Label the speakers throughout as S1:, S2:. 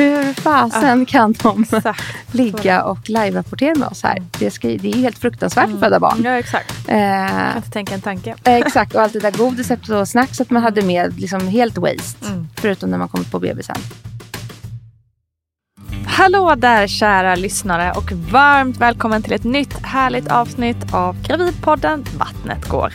S1: Hur fasen kan de
S2: Exakt.
S1: ligga och live-rapportera med oss här? Det, ska, det är helt fruktansvärt
S2: Mm.
S1: att föda barn.
S2: Ja, exakt.
S1: Eh,
S2: kan inte tänka en tanke.
S1: eh, exakt, och allt det där godiset och snackset man hade med, liksom helt waste.
S2: Mm.
S1: Förutom när man kommer på bebisen.
S2: Hallå där kära lyssnare och varmt välkommen till ett nytt härligt avsnitt av Gravidpodden Vattnet går.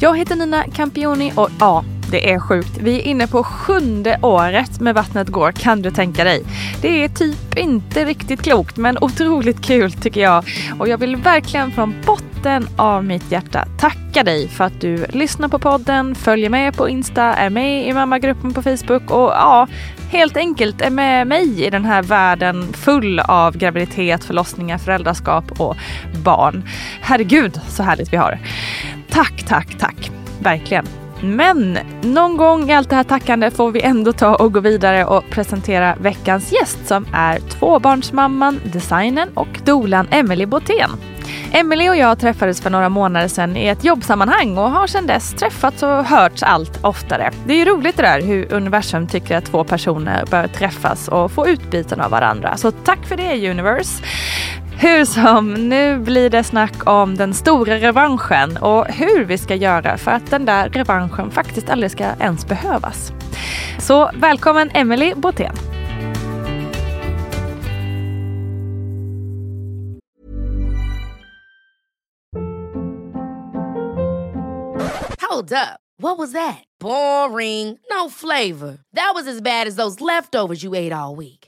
S2: Jag heter Nina Campioni och ja, det är sjukt. Vi är inne på sjunde året med Vattnet går kan du tänka dig. Det är typ inte riktigt klokt men otroligt kul tycker jag. Och jag vill verkligen från botten av mitt hjärta tacka dig för att du lyssnar på podden, följer med på Insta, är med i mammagruppen på Facebook och ja, helt enkelt är med mig i den här världen full av graviditet, förlossningar, föräldraskap och barn. Herregud så härligt vi har det. Tack, tack, tack. Verkligen. Men någon gång i allt det här tackande får vi ändå ta och gå vidare och presentera veckans gäst som är tvåbarnsmamman, designern och dolan Emelie Botén. Emelie och jag träffades för några månader sedan i ett jobbsammanhang och har sedan dess träffats och hörts allt oftare. Det är ju roligt det där hur universum tycker att två personer bör träffas och få utbyten av varandra. Så tack för det Universe! Hur som, nu blir det snack om den stora revanschen och hur vi ska göra för att den där revanschen faktiskt aldrig ska ens behövas. Så välkommen Emelie Botén.
S3: Hold up. What was that? Boring. No flavor. That was as bad as those leftovers you ate all week.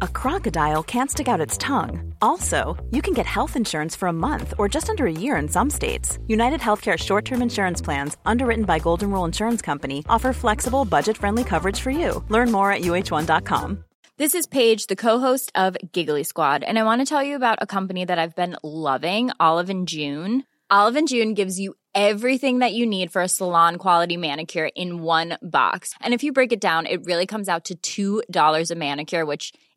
S4: a crocodile can't stick out its tongue. Also, you can get health insurance for a month or just under a year in some states. United Healthcare short term insurance plans, underwritten by Golden Rule Insurance Company, offer flexible, budget friendly coverage for you. Learn more at uh1.com.
S5: This is Paige, the co-host of Giggly Squad, and I want to tell you about a company that I've been loving, Olive and June. Olive and June gives you everything that you need for a salon quality manicure in one box. And if you break it down, it really comes out to $2 a manicure, which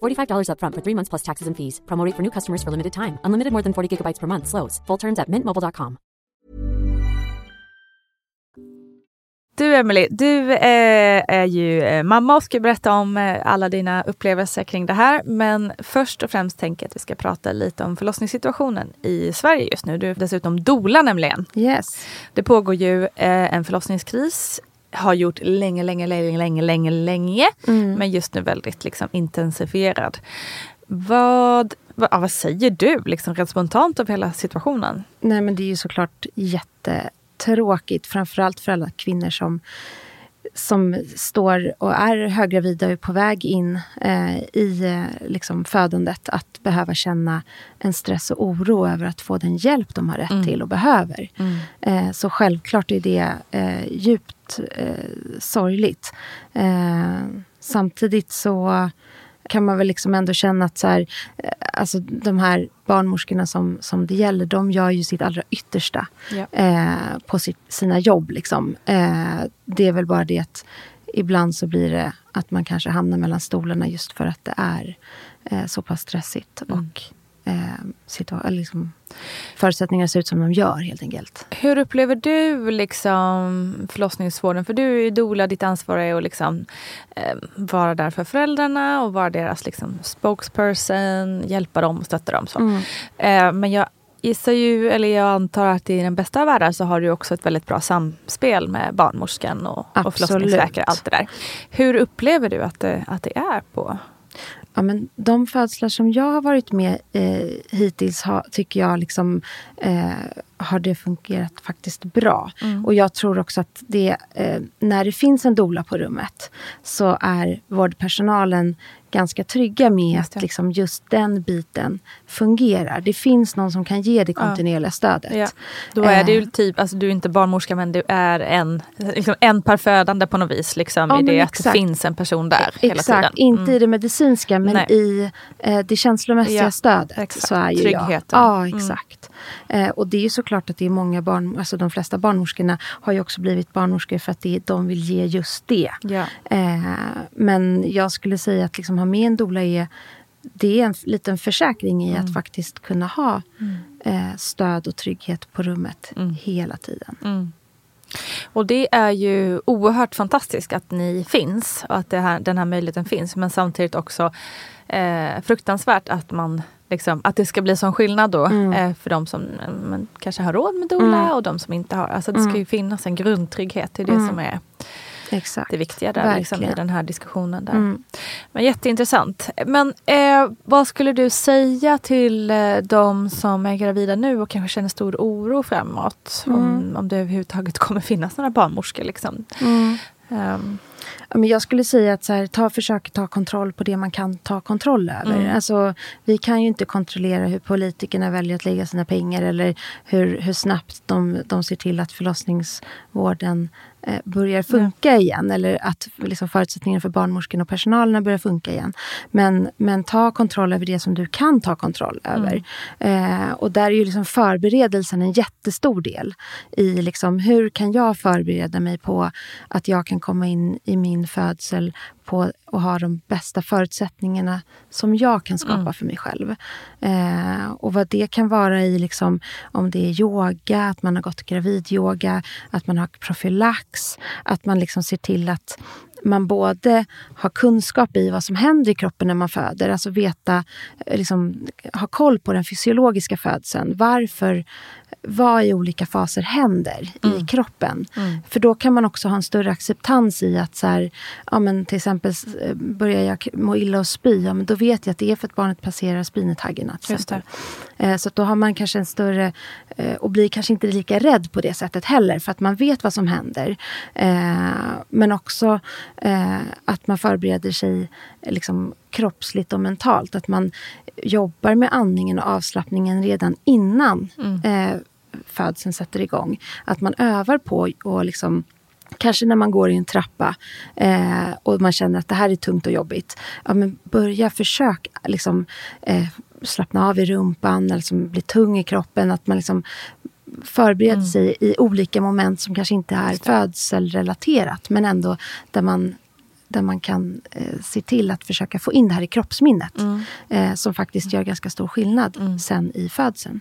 S6: $45 upfront for three months plus taxes and fees. Promo rate for new customers for limited time. Unlimited more than 40 gigabytes per month. Slows. Full terms at mintmobile.com.
S2: Du Emily, du eh, är ju eh, mamma och ska berätta om eh, alla dina upplevelser kring det här. Men först och främst tänker jag att vi ska prata lite om förlossningssituationen i Sverige just nu. Du är dessutom dola nämligen.
S1: Yes.
S2: Det pågår ju eh, en förlossningskris. Har gjort länge, länge, länge, länge, länge, länge. Men just nu väldigt liksom intensifierad. Vad, vad, ja, vad säger du liksom rent spontant om hela situationen?
S1: Nej men det är ju såklart jättetråkigt. Framförallt för alla kvinnor som, som står och är höggravida och är på väg in eh, i eh, liksom födandet. Att behöva känna en stress och oro över att få den hjälp de har rätt till och behöver. Eh, så självklart är det eh, djupt eh, sorgligt. Eh, samtidigt så kan man väl liksom ändå känna att så här, eh, alltså de här barnmorskorna som, som det gäller, de gör ju sitt allra yttersta
S2: Ja.
S1: eh, på sitt, sina jobb. Liksom. Eh, det är väl bara det att ibland så blir det att man kanske hamnar mellan stolarna just för att det är eh, så pass stressigt. Och eh, liksom, förutsättningarna ser ut som de gör helt enkelt.
S2: Hur upplever du liksom förlossningsvården? För du är ju doula, ditt ansvar är att liksom, eh, vara där för föräldrarna och vara deras liksom, spokesperson, hjälpa dem och stötta dem. Så.
S1: Mm.
S2: Eh, men jag gissar ju, eller jag antar att i den bästa av världar så har du också ett väldigt bra samspel med barnmorskan och, och
S1: Absolut.
S2: förlossningsläkare. Allt det där. Hur upplever du att det, att det är på
S1: Ja, men de födslar som jag har varit med eh, hittills ha, tycker jag liksom, eh, har det fungerat faktiskt bra. Och jag tror också att det, eh, när det finns en doula på rummet så är vårdpersonalen ganska trygga med
S2: Just
S1: att liksom just den biten fungerar. Det finns någon som kan ge det kontinuerliga stödet.
S2: Ja. Då är det ju
S1: Eh.
S2: typ, alltså du är inte barnmorska men du är en, liksom en per födande på något vis. Liksom,
S1: Ja,
S2: I det att det
S1: exakt.
S2: finns en person där hela
S1: Exakt,
S2: tiden.
S1: inte
S2: Mm.
S1: i det medicinska men
S2: Nej.
S1: i eh, det känslomässiga
S2: Ja,
S1: stödet.
S2: exakt.
S1: Så är ju
S2: Tryggheten.
S1: Jag. Ja,
S2: Mm.
S1: exakt. Eh, och det är ju såklart att det är många barn, alltså de flesta barnmorskorna har ju också blivit barnmorskor för att det, de vill ge just det.
S2: Ja.
S1: Eh, men jag skulle säga att liksom ha med en doula är det är en liten försäkring i
S2: Mm.
S1: att faktiskt kunna ha eh, stöd och trygghet på rummet
S2: Mm.
S1: hela tiden.
S2: Och det är ju oerhört fantastiskt att ni finns och att här, den här möjligheten finns. Men samtidigt också eh, fruktansvärt att man Liksom, att det ska bli sån skillnad då
S1: Mm.
S2: eh, för de som eh, men, kanske har råd med doula och de som inte har. Alltså det ska ju finnas en grundtrygghet. Det är det
S1: Mm.
S2: som är
S1: Exakt.
S2: det viktiga där liksom, i den här diskussionen. Där.
S1: Mm.
S2: Men jätteintressant. Men eh, vad skulle du säga till eh, de som är gravida nu och kanske känner stor oro framåt? Om,
S1: Mm.
S2: om det överhuvudtaget kommer finnas några barnmorskor. Liksom.
S1: Mm. Men jag skulle säga att så här, ta, försök ta kontroll på det man kan ta kontroll över.
S2: Mm.
S1: Alltså, vi kan ju inte kontrollera hur politikerna väljer att lägga sina pengar eller hur, hur snabbt de, de ser till att förlossningsvården börjar funka igen. Eller att liksom, förutsättningarna för barnmorskorna och personalen börjar funka igen. Men, men ta kontroll över det som du kan ta kontroll över. Eh, och där är ju liksom förberedelsen en jättestor del. I liksom, hur kan jag förbereda mig på att jag kan komma in i min födsel på och ha de bästa förutsättningarna som jag kan skapa för mig själv. Eh, och vad det kan vara i liksom, om det är yoga, att man har gått gravidyoga, att man har profylax, att man liksom ser till att man både har kunskap i vad som händer i kroppen när man föder, alltså veta, eh, liksom, ha koll på den fysiologiska födseln. Varför, vad i olika faser händer i kroppen. För då kan man också ha en större acceptans i att så här, ja, men till exempel eh, börjar jag må illa och spy, ja, men då vet jag att det är för att barnet passerar spinetaggarna. Eh, Så då har man kanske en större, eh, och blir kanske inte lika rädd på det sättet heller, för att man vet vad som händer. Eh, Men också eh, att man förbereder sig liksom kroppsligt och mentalt. Att man jobbar med andningen och avslappningen redan innan eh, födseln sätter igång. Att man övar på och liksom Kanske när man går i en trappa eh, och man känner att det här är tungt och jobbigt. Ja, men börja försök liksom, eh, slappna av i rumpan eller liksom bli tung i kroppen. Att man liksom förbereder sig i olika moment som kanske inte är födselrelaterat men ändå där man, där man kan eh, se till att försöka få in det här i kroppsminnet. Eh, som faktiskt gör ganska stor skillnad sen i födseln.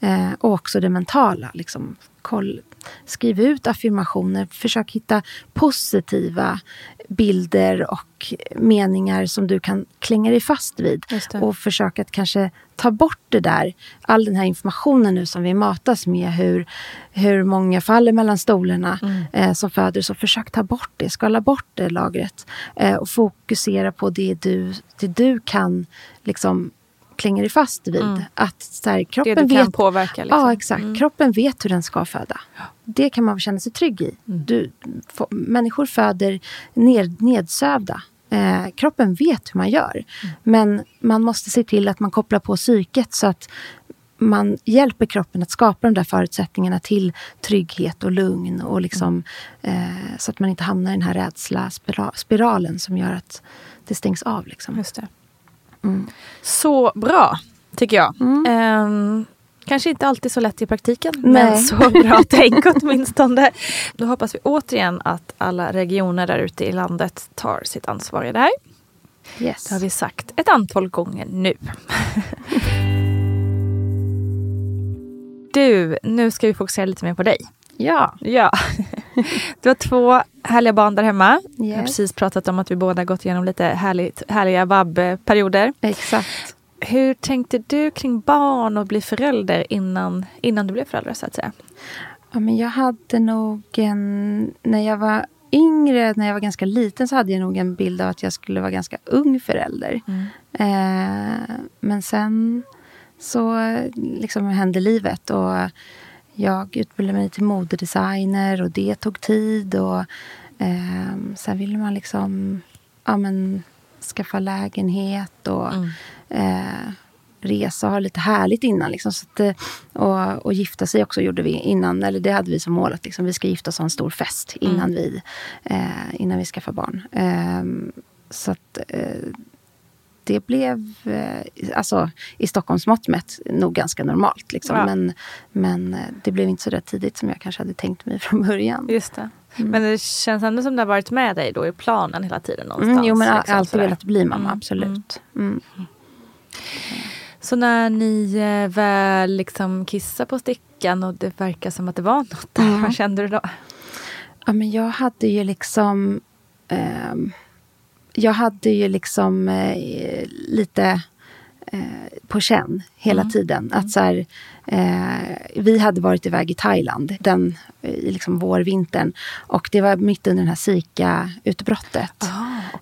S1: Eh, och också det mentala. Liksom, koll, skriv ut affirmationer. Försök hitta positiva bilder och meningar som du kan klänga dig fast vid. Och försök att kanske ta bort det där. All den här informationen nu som vi matas med. Hur, hur många faller mellan stolarna eh, som föder. Så försök ta bort det. Skala bort det lagret. Eh, och fokusera på det du, det du kan liksom klänga dig fast vid. Att så här,
S2: det
S1: kroppen
S2: du kan
S1: vet
S2: påverka. Liksom.
S1: Ja, exakt. Kroppen vet hur den ska föda. Det kan man känna sig trygg i. Du, få, människor föder ned, nedsövda. Eh, kroppen vet hur man gör. Men man måste se till att man kopplar på psyket så att man hjälper kroppen att skapa de där förutsättningarna till trygghet och lugn. Och liksom, eh, så att man inte hamnar i den här rädsla spira- spiralen som gör att det stängs av. Liksom.
S2: Just det. Så bra, tycker jag. Ehm, kanske inte alltid så lätt i praktiken,
S1: Nej.
S2: men så bra tänk åtminstone. Då hoppas vi återigen att alla regioner där ute i landet tar sitt ansvar i det här.
S1: Yes.
S2: Det har vi sagt ett antal gånger nu. Du, nu ska vi fokusera lite mer på dig.
S1: Ja.
S2: Ja. Du har två härliga barn där hemma. Vi har
S1: Yes.
S2: precis pratat om att vi båda gått igenom lite härligt, härliga vab-perioder.
S1: Exakt.
S2: Hur tänkte du kring barn och bli förälder innan, innan du blev förälder så att säga?
S1: Ja, men jag hade nog en... När jag var yngre, när jag var ganska liten så hade jag nog en bild av att jag skulle vara ganska ung förälder. Eh, men sen så liksom hände livet och jag utbildade mig till modedesigner och det tog tid. Och eh, Sen ville man liksom ja, men, skaffa lägenhet och eh, resa och ha lite härligt innan. Liksom, så att, eh, och, och gifta sig också gjorde vi innan. Eller det hade vi som mål att liksom, vi ska gifta oss och ha en stor fest innan, vi, eh, innan vi skaffar barn. Ehm, så att eh, det blev, eh, alltså i Stockholms mått mätt, nog ganska normalt. Liksom.
S2: Ja.
S1: Men, men eh, det blev inte så där tidigt som jag kanske hade tänkt mig från början.
S2: Just det. Men det känns ändå som det har varit med dig då i planen hela tiden någonstans.
S1: Mm, jo, men jag har
S2: liksom,
S1: alltid
S2: sådär.
S1: velat bli mamma,
S2: Mm,
S1: absolut. Mm.
S2: Så när ni eh, väl liksom kissar på stickan och det verkar som att det var något där,
S1: Mm.
S2: vad kände du då?
S1: Ja, men jag hade ju liksom... ehm, jag hade ju liksom eh, lite eh, på känn hela tiden. Att så här, eh, vi hade varit iväg i Thailand den, i liksom vårvintern. Och det var mitt under den här Zika-utbrottet.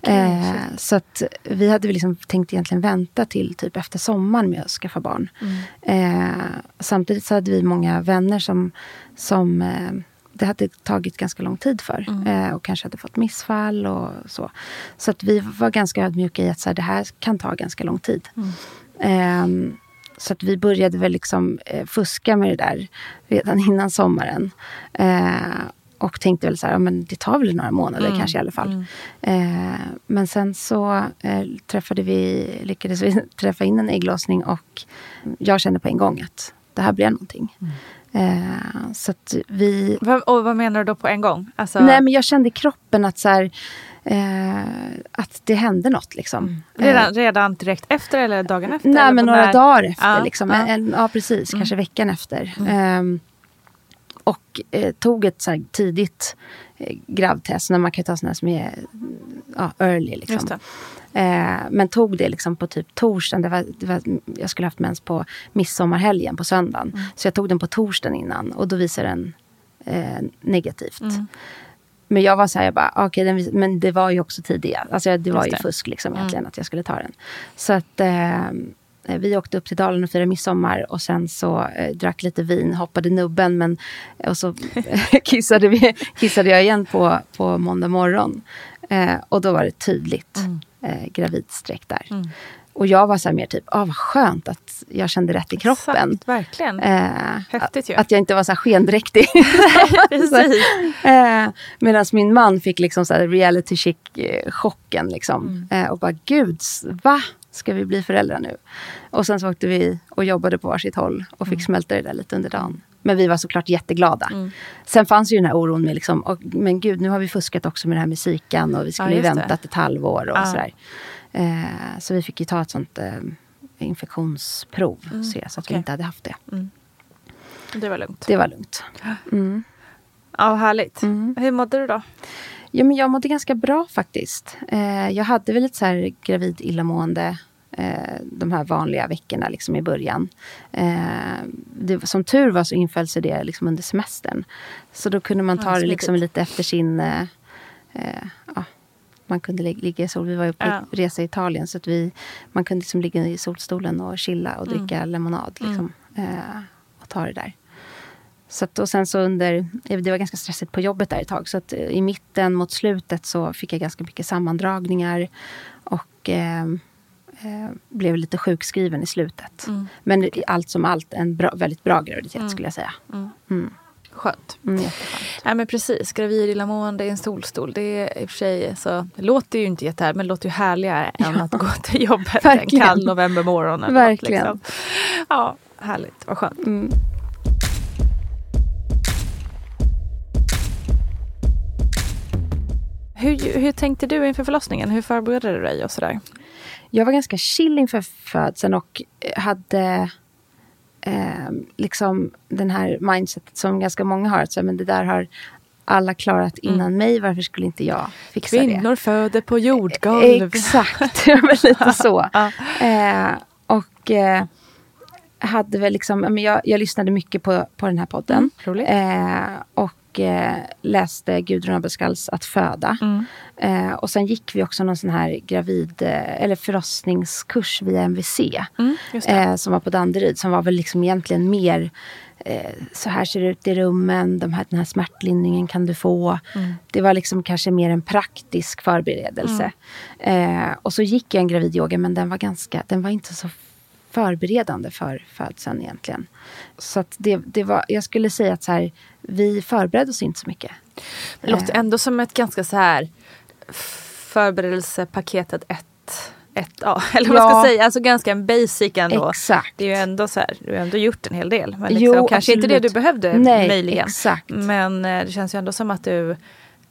S1: Eh, så att vi hade liksom tänkt egentligen vänta till typ efter sommaren med att skaffa barn. Eh, samtidigt så hade vi många vänner som, som eh, det hade tagit ganska lång tid för. Eh, och kanske hade fått missfall och så. Så att vi var ganska ödmjuka i att så här, det här kan ta ganska lång tid. Ehm, så att vi började väl liksom eh, fuska med det där redan innan sommaren. Eh, och tänkte väl så här, ja, men det tar väl några månader kanske i alla fall. Eh, men sen så träffade vi, lyckades vi träffa in en ägglossning och jag kände på en gång att det här blir någonting. Eh, så att vi...
S2: Vad- Och vad menar du då på en gång? Alltså,
S1: Nej, men jag kände i kroppen att så här, eh, att det hände något liksom. Eh,
S2: redan, redan direkt efter eller dagen efter?
S1: Nej, men några
S2: när?
S1: dagar efter.
S2: Ja,
S1: liksom.
S2: ja. Mm.
S1: En, ja, precis. Kanske veckan efter. Ehm, och eh, tog ett så här tidigt eh, gravtest. När man kan ta sådana som är ja, early. Liksom. Eh, men tog det liksom på typ torsdagen. Det var, det var, jag skulle haft mens på midsommarhelgen på söndagen.
S2: Mm.
S1: Så jag tog den på torsdagen innan. Och då visade den eh, negativt.
S2: Mm.
S1: Men jag var så här, jag bara, okej, den vis- men det var ju också tidigare. Alltså det var
S2: Just
S1: ju
S2: det.
S1: fusk liksom egentligen att jag skulle ta den. Så att eh, vi åkte upp till Dalen och firade midsommar och sen så eh, drack lite vin, hoppade nubben men och så kissade, vi, kissade jag igen på, på måndag morgon. Eh, och då var det tydligt eh, gravidstreck där. Och jag var så mer typ, ah, vad skönt att jag kände rätt i kroppen.
S2: Exakt, verkligen.
S1: Eh,
S2: Häftigt ju.
S1: Att jag inte var så här skendräktig. Eh, Medan min man fick liksom så här reality chic-chocken. Liksom.
S2: Mm.
S1: Eh, och bara, gud, va? Ska vi bli föräldrar nu? Och sen så åkte vi och jobbade på varsitt håll och
S2: Mm.
S1: fick smälta det där lite under dagen. Men vi var såklart jätteglada. Sen fanns ju den här oron med liksom, och, men gud, nu har vi fuskat också med det här psykan och vi skulle ju
S2: just det.
S1: väntat ett halvår och
S2: Ja.
S1: sådär. Eh, så vi fick ju ta ett sånt eh, infektionsprov, se, så att
S2: okej.
S1: vi inte hade haft det.
S2: Det var lugnt.
S1: Det var lugnt.
S2: Ja, härligt.
S1: Mm.
S2: Hur mådde du då?
S1: Ja, men jag mådde ganska bra faktiskt. Eh, jag hade väl lite så här gravid illamående de här vanliga veckorna liksom i början. Eh, det, som tur var så inföll sig det liksom under semestern. Så då kunde man ta
S2: Ja,
S1: det liksom lite efter sin... Eh, eh, ja, man kunde lig- ligga i sol. Vi var på
S2: Ja.
S1: resa i Italien så att vi, man kunde liksom ligga i solstolen och chilla och dricka lemonad. Liksom, eh, och ta det där. Så att, och sen så under, det var ganska stressigt på jobbet där ett tag. Så att eh, i mitten mot slutet så fick jag ganska mycket sammandragningar. Och eh, eh, blev lite sjukskriven i slutet. Men i allt som allt en bra, väldigt bra graviditet skulle jag säga.
S2: Skönt.
S1: Mm, jätteskönt.
S2: Nej men precis, gravid illamående i en solstol. Det är i och för sig så, det låter ju inte jättehärligt men det låter ju härligare än att gå till jobbet en
S1: Verkligen.
S2: kall novembermorgon. eller något,
S1: Verkligen.
S2: Liksom. Ja, härligt. Vad skönt.
S1: Mm.
S2: Hur, hur tänkte du inför förlossningen? Hur förberedde du dig och sådär?
S1: Jag var ganska chill inför födseln och hade eh, liksom den här mindsetet som ganska många har. Att så, men det där har alla klarat innan mig. Varför skulle inte jag fixa det?
S2: Kvinnor föder på jordgolv.
S1: Exakt, lite så. Eh, och eh, hade väl liksom, jag, jag lyssnade mycket på, på den här podden.
S2: Mm.
S1: Eh, och eh, läste Gudrun Abelskalls Att föda.
S2: Mm.
S1: Eh, och sen gick vi också någon sån här gravid eh, eller förlossningskurs via MVC.
S2: Mm.
S1: Eh, som var på Danderyd. Som var väl liksom egentligen mer eh, så här ser det ut i rummen. De här, den här smärtlindringen kan du få.
S2: Mm.
S1: Det var liksom kanske mer en praktisk förberedelse.
S2: Mm.
S1: Eh, och så gick jag en gravidyoga men den var, ganska, den var inte så förberedande för födseln egentligen. Så att det, det var, jag skulle säga att så här, vi förberedde oss inte så mycket.
S2: Det låter ändå som ett ganska så här förberedelsepaketet 1 1A. Eller vad man
S1: Ja.
S2: ska säga. Alltså ganska en basic ändå.
S1: Exakt.
S2: Det är ju ändå så här, du har ändå gjort en hel del. Men liksom,
S1: Jo,
S2: kanske inte det
S1: absolut.
S2: du behövde
S1: Nej,
S2: möjligen.
S1: exakt.
S2: Men eh, det känns ju ändå som att du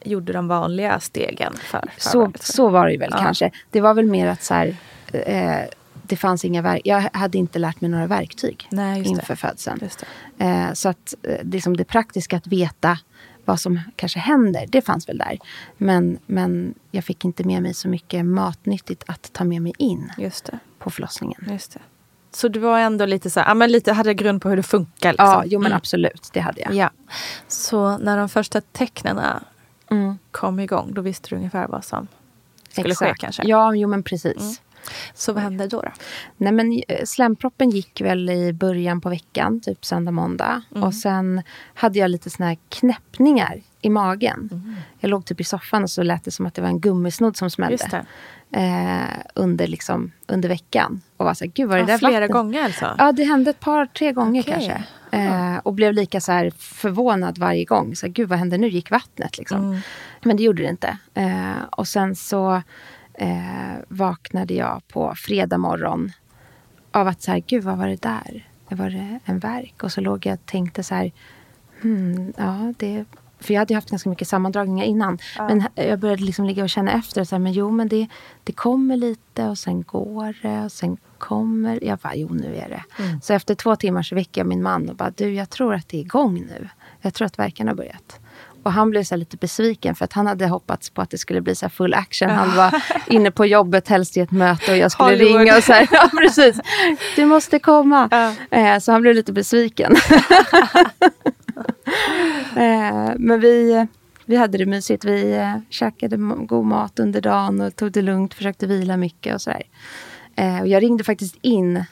S2: gjorde de vanliga stegen för
S1: Så, så var det ju väl
S2: Ja.
S1: kanske. Det var väl mer att så här, eh, det fanns inga verk. Jag hade inte lärt mig några verktyg
S2: Nej, just det.
S1: inför födseln. Eh, så att eh, det, är som det praktiska att veta vad som kanske händer, det fanns väl där. Men, men jag fick inte med mig så mycket matnyttigt att ta med mig in
S2: Just det.
S1: på förlossningen.
S2: Just det. Så du var ändå lite så här, ja, men lite hade grund på hur det funkar. Liksom.
S1: Ja, jo men
S2: Mm.
S1: absolut, det hade jag.
S2: Ja. Så när de första tecknen
S1: Mm,
S2: kom igång, då visste du ungefär vad som skulle ske
S1: exakt.
S2: kanske?
S1: Ja, jo men precis.
S2: Mm. Så vad hände då? då?
S1: Nej, men eh, slemproppen gick väl i början på veckan, typ söndag, måndag.
S2: Mm.
S1: Och sen hade jag lite såna här knäppningar i magen.
S2: Mm.
S1: Jag låg typ i soffan och så lät det som att det var en gummisnodd som smällde. Eh, under, liksom, under veckan. Och var så här, gud var det
S2: Ja,
S1: där
S2: flera
S1: vattnet?
S2: gånger alltså?
S1: Ja, det hände ett par, tre gånger
S2: Okej.
S1: kanske. Eh, och blev lika så här förvånad varje gång. Så här, gud, vad hände nu? Gick vattnet liksom?
S2: Mm.
S1: Men det gjorde det inte. Eh, och sen så eh, vaknade jag på fredag morgon av att så här, gud, vad var det där? Det var det en verk. Och så låg jag och tänkte så här, hmm, ja, det... För jag hade haft ganska mycket sammandragningar innan. Men jag började liksom ligga och känna efter. Så här, men jo, men det, det kommer lite och sen går det och sen kommer... Jag bara, jo nu är det. Så efter två timmar så väcker jag min man och bara, du jag tror att det är igång nu. Jag tror att verken har börjat. Och han blev så lite besviken för att han hade hoppats på att det skulle bli så full action. Han var inne på jobbet, helst i ett möte och jag skulle
S2: Hollywood.
S1: ringa och så här, ja precis, du måste komma.
S2: Ja.
S1: Eh, så han blev lite besviken. eh, men vi, vi hade det mysigt. Vi eh, käkade god mat under dagen och tog det lugnt, försökte vila mycket och sådär. Och jag ringde faktiskt in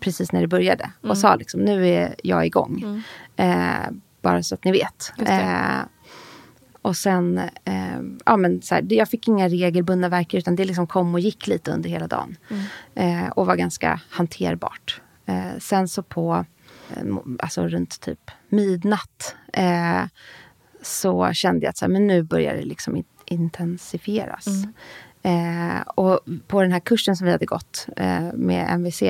S1: precis när det började och
S2: Mm.
S1: sa liksom, nu är jag igång. Eh, bara så att ni vet. Eh, och sen, eh, ja men så här, jag fick inga regelbundna verkar utan det liksom kom och gick lite under hela dagen. Eh, och var ganska hanterbart. Eh, sen så på, eh, alltså runt typ midnatt eh, så kände jag att så här, men nu börjar det liksom in- intensifieras. Eh, och på den här kursen som vi hade gått eh, med MVC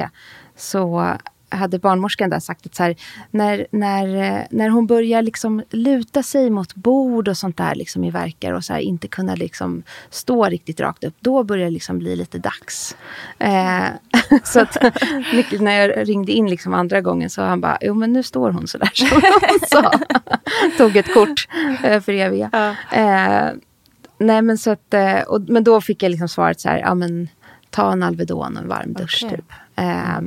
S1: så hade barnmorskan där sagt att så här, när, när, när hon börjar liksom luta sig mot bord och sånt där liksom i verkar och så här, inte kunna liksom stå riktigt rakt upp, då börjar det liksom bli lite dags. Eh, så att när jag ringde in liksom andra gången så han bara, jo men nu står hon så där som hon sa. Tog ett kort eh, för eviga. Eh, nej men så att, eh, och, men då fick jag liksom svaret så här, ja men ta en Alvedon och en varm dusch
S2: Okej.
S1: typ. Eh,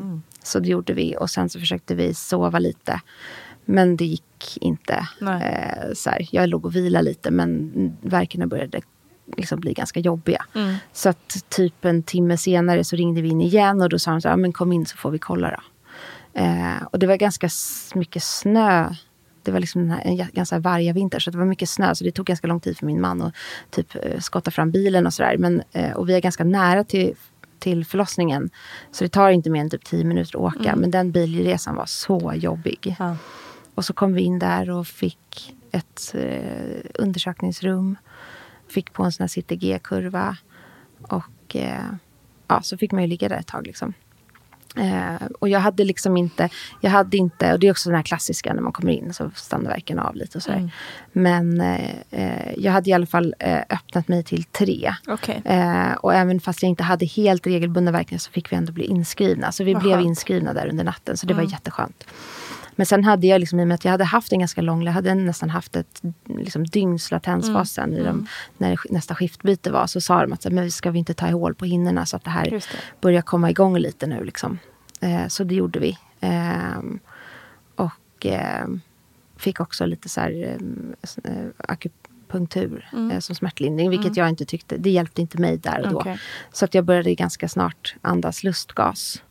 S1: Så det gjorde vi och sen så försökte vi sova lite. Men det gick inte. Eh, så här, jag låg och vilade lite men verkarna började liksom bli ganska jobbiga.
S2: Mm.
S1: Så att typ en timme senare så ringde vi in igen och då sa de så här, "Ja, men kom in så får vi kolla då. Eh, och det var ganska mycket snö. Det var liksom här, en ganska varga vinter så det var mycket snö så det tog ganska lång tid för min man att typ eh, skotta fram bilen och sådär. Eh, och vi är ganska nära till, till förlossningen. Så det tar inte mer än typ tio minuter att åka. Men den bilresan var så jobbig.
S2: Ja.
S1: och så kom vi in där och fick ett eh, undersökningsrum. Fick på en sån här CTG-kurva. Och eh, ja, så fick man ju ligga där ett tag. Liksom. Eh, och jag hade liksom inte, jag hade inte, och det är också den här klassiska när man kommer in så stannar verken av lite och sådär.
S2: Mm.
S1: Men eh, eh, jag hade i alla fall eh, öppnat mig till tre.
S2: Okej.
S1: Eh, och även fast jag inte hade helt regelbundna verkningar så fick vi ändå bli inskrivna. Så vi
S2: Vad
S1: blev inskrivna där under natten. Så det
S2: Mm.
S1: var jätteskönt. Men sen hade jag, liksom, i och med att jag hade haft en ganska lång, jag hade nästan haft ett liksom, dygns latensfas
S2: Mm.
S1: i de, när nästa skiftbyte var. Så sa de att men ska vi inte ta i hål på hinnorna så att det här
S2: det.
S1: börjar komma igång lite nu. Liksom. Eh, så det gjorde vi. Ehm, och ehm, fick också lite så här, s- eh, akupunktur
S2: Mm.
S1: eh, som smärtlindring. Vilket jag inte tyckte, det hjälpte inte mig där och då.
S2: Okej.
S1: Så att jag började ganska snart andas lustgas.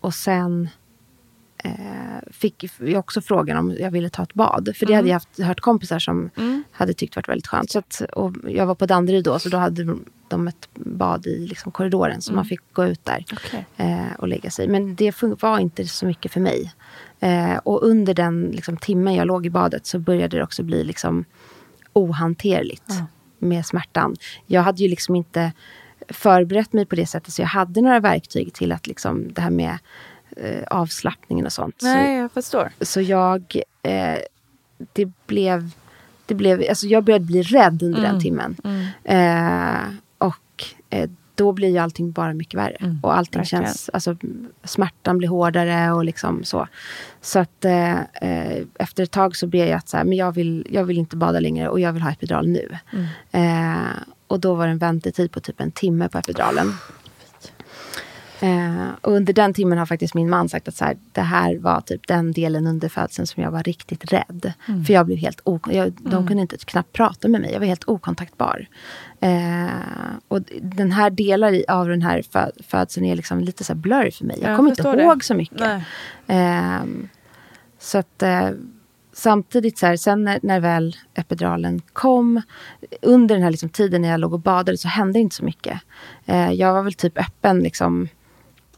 S1: Och sen eh, fick jag också frågan om jag ville ta ett bad. För det hade jag haft, hört kompisar som hade tyckt varit väldigt skönt. Så att, och jag var på Danderyd då, så då hade de ett bad i liksom, korridoren. Så man fick gå ut där
S2: Okej.
S1: eh, och lägga sig. Men det var inte så mycket för mig. Eh, och under den liksom, timmen jag låg i badet så började det också bli liksom, ohanterligt med smärtan. Jag hade ju liksom inte förberett mig på det sättet så jag hade några verktyg till att liksom, det här med eh, avslappningen och sånt.
S2: Nej, jag förstår.
S1: Så, jag, eh, det blev, det blev, alltså jag började bli rädd under
S2: Mm.
S1: den timmen. Eh, och eh, då blir ju allting bara mycket värre. och allting
S2: Mm. verkligen.
S1: känns, alltså smärtan blir hårdare och liksom så. Så att eh, eh, efter ett tag så blev jag att så här, men jag vill, jag vill inte bada längre och jag vill ha epidural nu.
S2: Mm.
S1: Och då var det en väntetid på typ en timme på epiduralen. Eh, och under den timmen har faktiskt min man sagt att så här, det här var typ den delen under födseln som jag var riktigt rädd.
S2: Mm.
S1: För jag blev helt ok- jag, De kunde inte knappt prata med mig. Jag var helt okontaktbar. Eh, och den här delar i, av den här fö- födseln är liksom lite så blurry för mig. Jag
S2: Jag
S1: kommer inte
S2: förstår det.
S1: ihåg så mycket. Ehm, så att eh, samtidigt så här, sen när, när väl epiduralen kom, under den här liksom tiden när jag låg och badade så hände inte så mycket. Eh, jag var väl typ öppen liksom,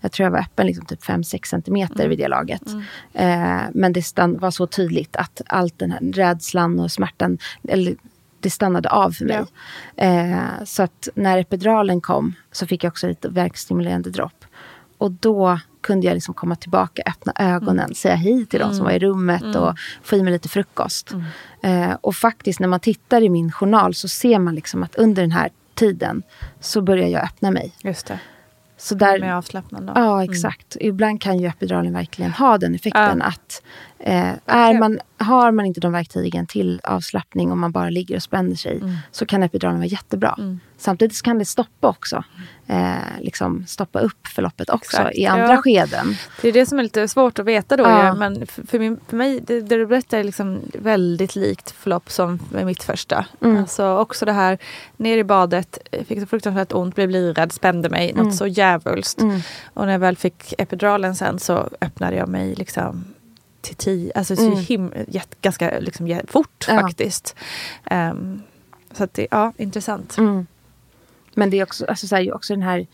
S1: jag tror jag var öppen liksom typ 5-6 centimeter vid det laget. Eh, men det stann, var så tydligt att allt den här rädslan och smärtan, eller det stannade av för mig. Eh, så att när epiduralen kom så fick jag också lite värkstimulerande dropp. Och då kunde jag liksom komma tillbaka, öppna ögonen, säga hej till de som var i rummet och få i mig lite frukost. Eh, och faktiskt när man tittar i min journal så ser man liksom att under den här tiden så börjar jag öppna mig.
S2: Just det.
S1: Så där,
S2: Med avslappnande.
S1: Ja, exakt. Ibland kan ju epiduralen verkligen ha den effekten
S2: Ja.
S1: att eh, är man, har man inte de verktygen till avslappning och man bara ligger och spänner sig
S2: Mm.
S1: så kan epiduralen vara jättebra. Samtidigt kan det stoppa också. Eh, liksom stoppa upp förloppet också
S2: Exakt,
S1: i andra
S2: ja.
S1: skeden.
S2: Det är det som är lite svårt att veta då.
S1: Ja.
S2: ju, Men för, för, min, för mig, det, det du berättar är liksom väldigt likt förlopp som med mitt första.
S1: Mm.
S2: Alltså också det här, ner i badet, eh, fick så fruktansvärt ont, blev livrädd, spände mig
S1: Mm.
S2: något så djävulskt. Och när jag väl fick epiduralen sen så öppnade jag mig liksom till tio, alltså så
S1: Mm.
S2: him, jätt, ganska liksom, fort
S1: Ja.
S2: faktiskt. Ehm, så att det, ja, intressant.
S1: Mm. Men det är också, alltså, så här, också den här...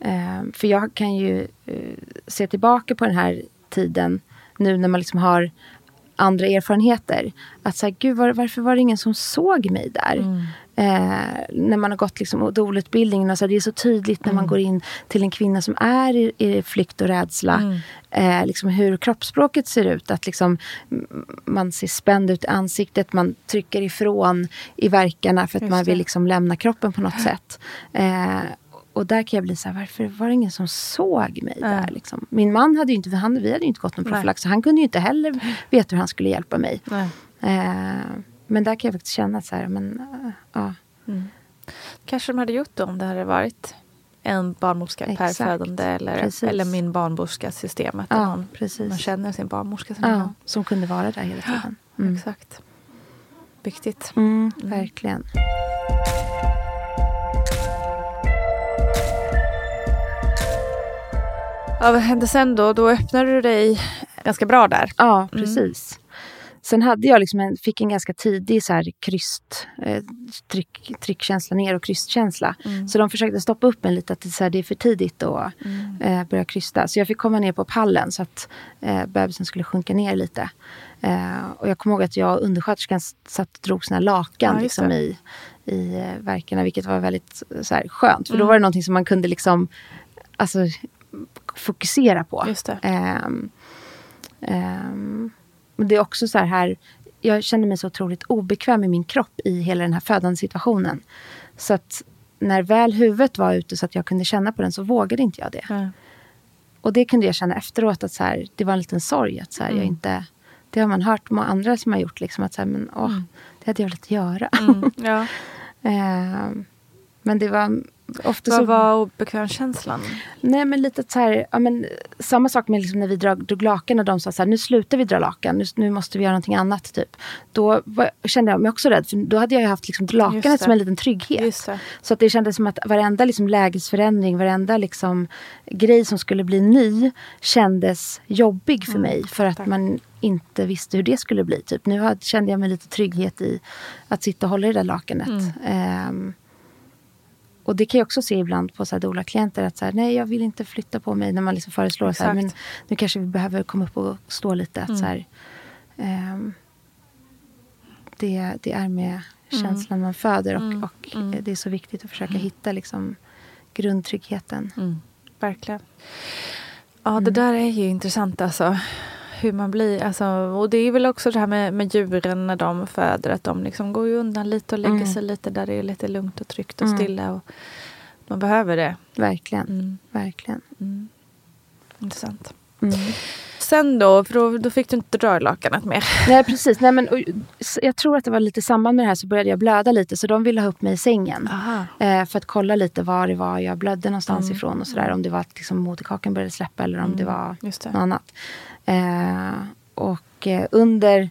S1: Eh, för jag kan ju eh, se tillbaka på den här tiden nu när man liksom har andra erfarenheter. Att så här, gud, var, varför var det ingen som såg mig där? Mm. Eh, när man har gått liksom odolutbildningen. Och så här, det är så tydligt när man går in till en kvinna som är i, i flykt och rädsla. Eh, liksom hur kroppsspråket ser ut. Att liksom, man ser spänd ut i ansiktet. Man trycker ifrån i verkarna för att
S2: Just
S1: man vill liksom lämna kroppen på något sätt. Eh, och där kan jag bli så här, varför var det ingen som såg mig där? Liksom? Min man hade ju inte, han, vi hade ju inte gått någon profylax. Så han kunde ju inte heller veta hur han skulle hjälpa mig. Eh, men där kan jag faktiskt känna så här, men eh, ja.
S2: Kanske de hade gjort det om det hade varit en barnmorska per
S1: Exakt.
S2: födande eller,
S1: Precis.
S2: eller min barnmorska-systemet.
S1: Ja,
S2: någon,
S1: precis.
S2: Man känner sin barnmorska. Som
S1: ja, som kunde vara där hela tiden. Mm.
S2: Exakt. Viktigt.
S1: Mm, verkligen.
S2: Ja, vad hände sen då? Då öppnade du dig ganska bra där.
S1: Ja, precis. Sen hade jag liksom en, fick en ganska tidig så här kryst, eh, tryck, tryckkänsla ner och krystkänsla.
S2: Mm.
S1: Så de försökte stoppa upp mig lite att det, så här, det är för tidigt att
S2: Mm.
S1: eh, börja krysta. Så jag fick komma ner på pallen så att eh, bebisen skulle sjunka ner lite. Eh, och jag kommer ihåg att jag och undersköterskan satt och drog såna lakan
S2: Ja,
S1: liksom, i, i eh, verkarna, vilket var väldigt så här, skönt. För då
S2: Mm.
S1: var det någonting som man kunde liksom alltså, fokusera på.
S2: Just det.
S1: Ehm, men det är också så här, här, jag kände mig så otroligt obekväm i min kropp i hela den här födande situationen. Så att när väl huvudet var ute så att jag kunde känna på den så vågade inte jag det.
S2: Ja.
S1: Och det kunde jag känna efteråt att så här, det var en liten sorg. Att så här,
S2: Mm.
S1: jag inte, det har man hört många andra som har gjort. Liksom, att så här, men, åh, Det hade jag velat göra.
S2: Mm. Ja.
S1: Ehm, men det var ofta
S2: Vad
S1: så...
S2: var obekvämkänslan?
S1: Nej men lite så här, ja, men, samma sak med liksom när vi drog, drog lakan och de sa så här, nu slutar vi dra lakan, nu, nu måste vi göra någonting annat typ. Då var, kände jag mig också rädd, för då hade jag haft liksom lakanet som en liten trygghet. Så att det kändes som att varenda liksom lägesförändring, varenda liksom grej som skulle bli ny kändes jobbig för mig. För att man inte visste hur det skulle bli. Typ. Nu hade, kände jag mig lite trygghet i att sitta och hålla i det där lakanet. Ehm, och det kan jag också se ibland på så här doula-klienter att så här, nej jag vill inte flytta på mig när man liksom föreslår så här,
S2: Exakt.
S1: men nu kanske vi behöver komma upp och stå lite. Att så här, ehm, det, det är med känslan man föder och, och det är så viktigt att försöka hitta liksom, grundtryggheten.
S2: Verkligen. Ja, det där är ju intressant alltså. Hur man blir. Alltså, och det är väl också det här med, med djuren när de föder. Att de liksom går ju undan lite och lägger
S1: Mm.
S2: sig lite där det är lite lugnt och tryggt och
S1: Mm.
S2: stilla. Och man behöver det.
S1: Verkligen.
S2: Mm.
S1: Verkligen.
S2: Intressant.
S1: Mm.
S2: Sen då, för då, då fick du inte i lakanet mer.
S1: Nej precis. Nej, men, och, jag tror att det var lite i samband med det här så började jag blöda lite. Så de ville ha upp mig i sängen. Eh, för att kolla lite var det var jag blödde någonstans
S2: Mm.
S1: ifrån. och sådär. Om det var att liksom, moderkakan började släppa eller om det var något annat. Eh, och eh, under,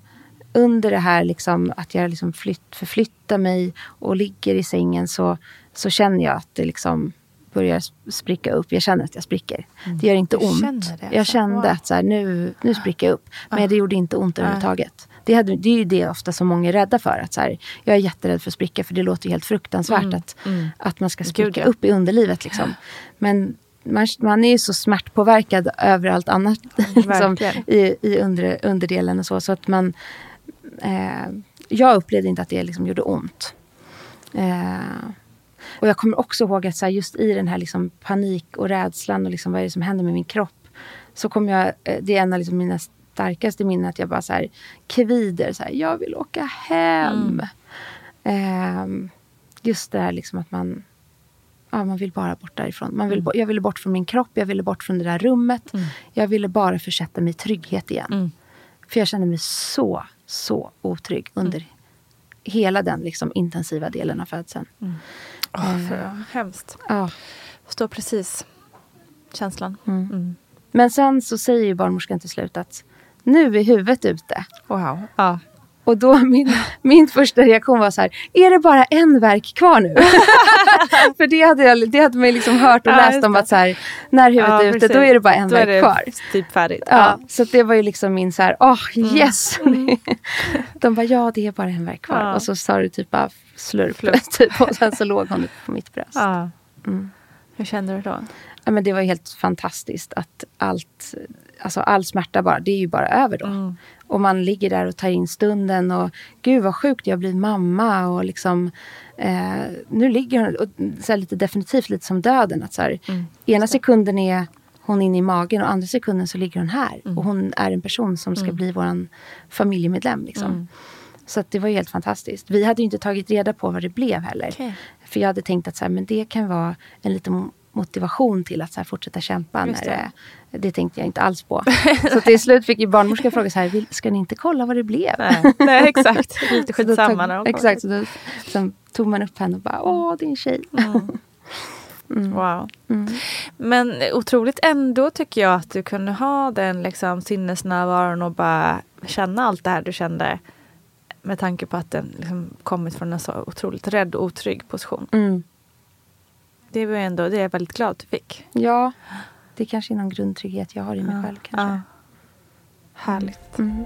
S1: under det här liksom, att jag liksom flytt, förflyttar mig och ligger i sängen så, så känner jag att det liksom börjar sp- spricka upp. Jag känner att jag spricker. Det gör inte
S2: Du
S1: ont.
S2: det,
S1: jag kände
S2: Wow. Ah.
S1: att så här, nu, nu spricker jag upp. Men det gjorde inte ont överhuvudtaget. Det, hade, det är ju det ofta som många är rädda för. Att så här, jag är jätterädd för att spricka för det låter helt fruktansvärt att, att man ska spricka
S2: Mm. Gud, ja.
S1: upp i underlivet. Liksom. Men man, man är ju så smärtpåverkad över allt annat liksom, i, i under, underdelen och så. Så att man... Eh, jag upplevde inte att det liksom gjorde ont. Eh, och jag kommer också ihåg att så här, just i den här liksom panik och rädslan och liksom vad är det som händer med min kropp. Så kommer jag, eh, det är en av liksom mina starkaste minnen att jag bara så här kvider. Så här, jag vill åka hem. Eh, just det här liksom att man, ja, man vill bara bort därifrån. Man vill, bo- Jag ville bort från min kropp, jag ville bort från det där rummet. Jag ville bara försätta mig i trygghet igen. För jag kände mig så, så otrygg under hela den liksom intensiva delen av födseln.
S2: Åh, för, hemskt.
S1: Ja.
S2: Förstår precis känslan. Mm.
S1: Men sen så säger ju barnmorskan till slut att nu är huvudet ute.
S2: Wow. Ja.
S1: Och då min, min första reaktion var så här, är det bara en verk kvar nu? För det hade, jag, det hade man liksom hört och
S2: Ja,
S1: läst om att så här, när huvudet
S2: Ja,
S1: är ute då är det bara en
S2: Då
S1: verk kvar.
S2: typ färdigt.
S1: Ja, så att det var ju liksom min så här, åh
S2: Mm.
S1: yes! De bara, ja det är bara en verk kvar.
S2: Ja.
S1: Och så sa du typ bara slurp. Typ, och sen så låg hon på mitt bröst.
S2: Ja. Hur kände du då?
S1: Ja, men det var helt fantastiskt att allt, alltså all smärta bara, det är ju bara över då. Och man ligger där och tar in stunden och gud vad sjukt jag blir mamma och liksom eh, nu ligger hon och, så lite definitivt lite som döden. Att så här, ena sekunden är hon inne i magen och andra sekunden så ligger hon här. Och hon är en person som ska bli våran familjemedlem. Liksom. Så att det var helt fantastiskt. Vi hade inte tagit reda på vad det blev heller.
S2: Okej.
S1: För jag hade tänkt att så här, men det kan vara en liten motivation till att så fortsätta kämpa.
S2: Just
S1: När
S2: det.
S1: det. det tänkte jag inte alls på. så till slut fick ju barnmorskan fråga så här, "Vill- ska ni inte kolla vad det blev?
S2: Nej, Nej exakt. Lite skitsamma när de.
S1: Exakt, så då så tog man upp henne och bara, åh din tjej.
S2: Wow.
S1: Mm.
S2: Men otroligt ändå tycker jag att du kunde ha den liksom sinnesnärvaron och bara känna allt det här du kände. Med tanke på att den liksom kommit från en så otroligt rädd och otrygg position.
S1: Mm.
S2: Det var ändå, det är jag väldigt glad att du fick.
S1: Ja, det är kanske är någon grundtrygghet jag har i mig själv. Kanske.
S2: Ja. Härligt.
S1: Mm.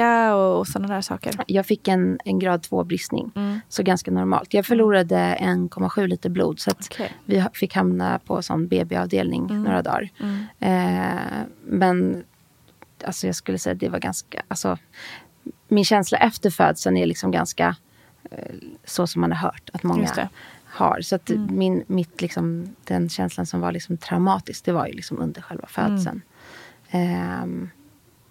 S2: spricka och, och sådana där saker?
S1: Jag fick en, en grad 2 bristning,
S2: Mm.
S1: så ganska normalt. Jag förlorade 1,7 liter blod, så att
S2: Okej.
S1: vi fick hamna på sån BB-avdelning
S2: Mm.
S1: några dagar.
S2: Mm.
S1: Eh, men alltså jag skulle säga att det var ganska... Alltså, min känsla efter födseln är liksom ganska eh, så som man har hört att många har. Så att
S2: Mm.
S1: min, mitt, liksom, den känslan som var liksom traumatisk, det var ju liksom under själva födseln. Ehm,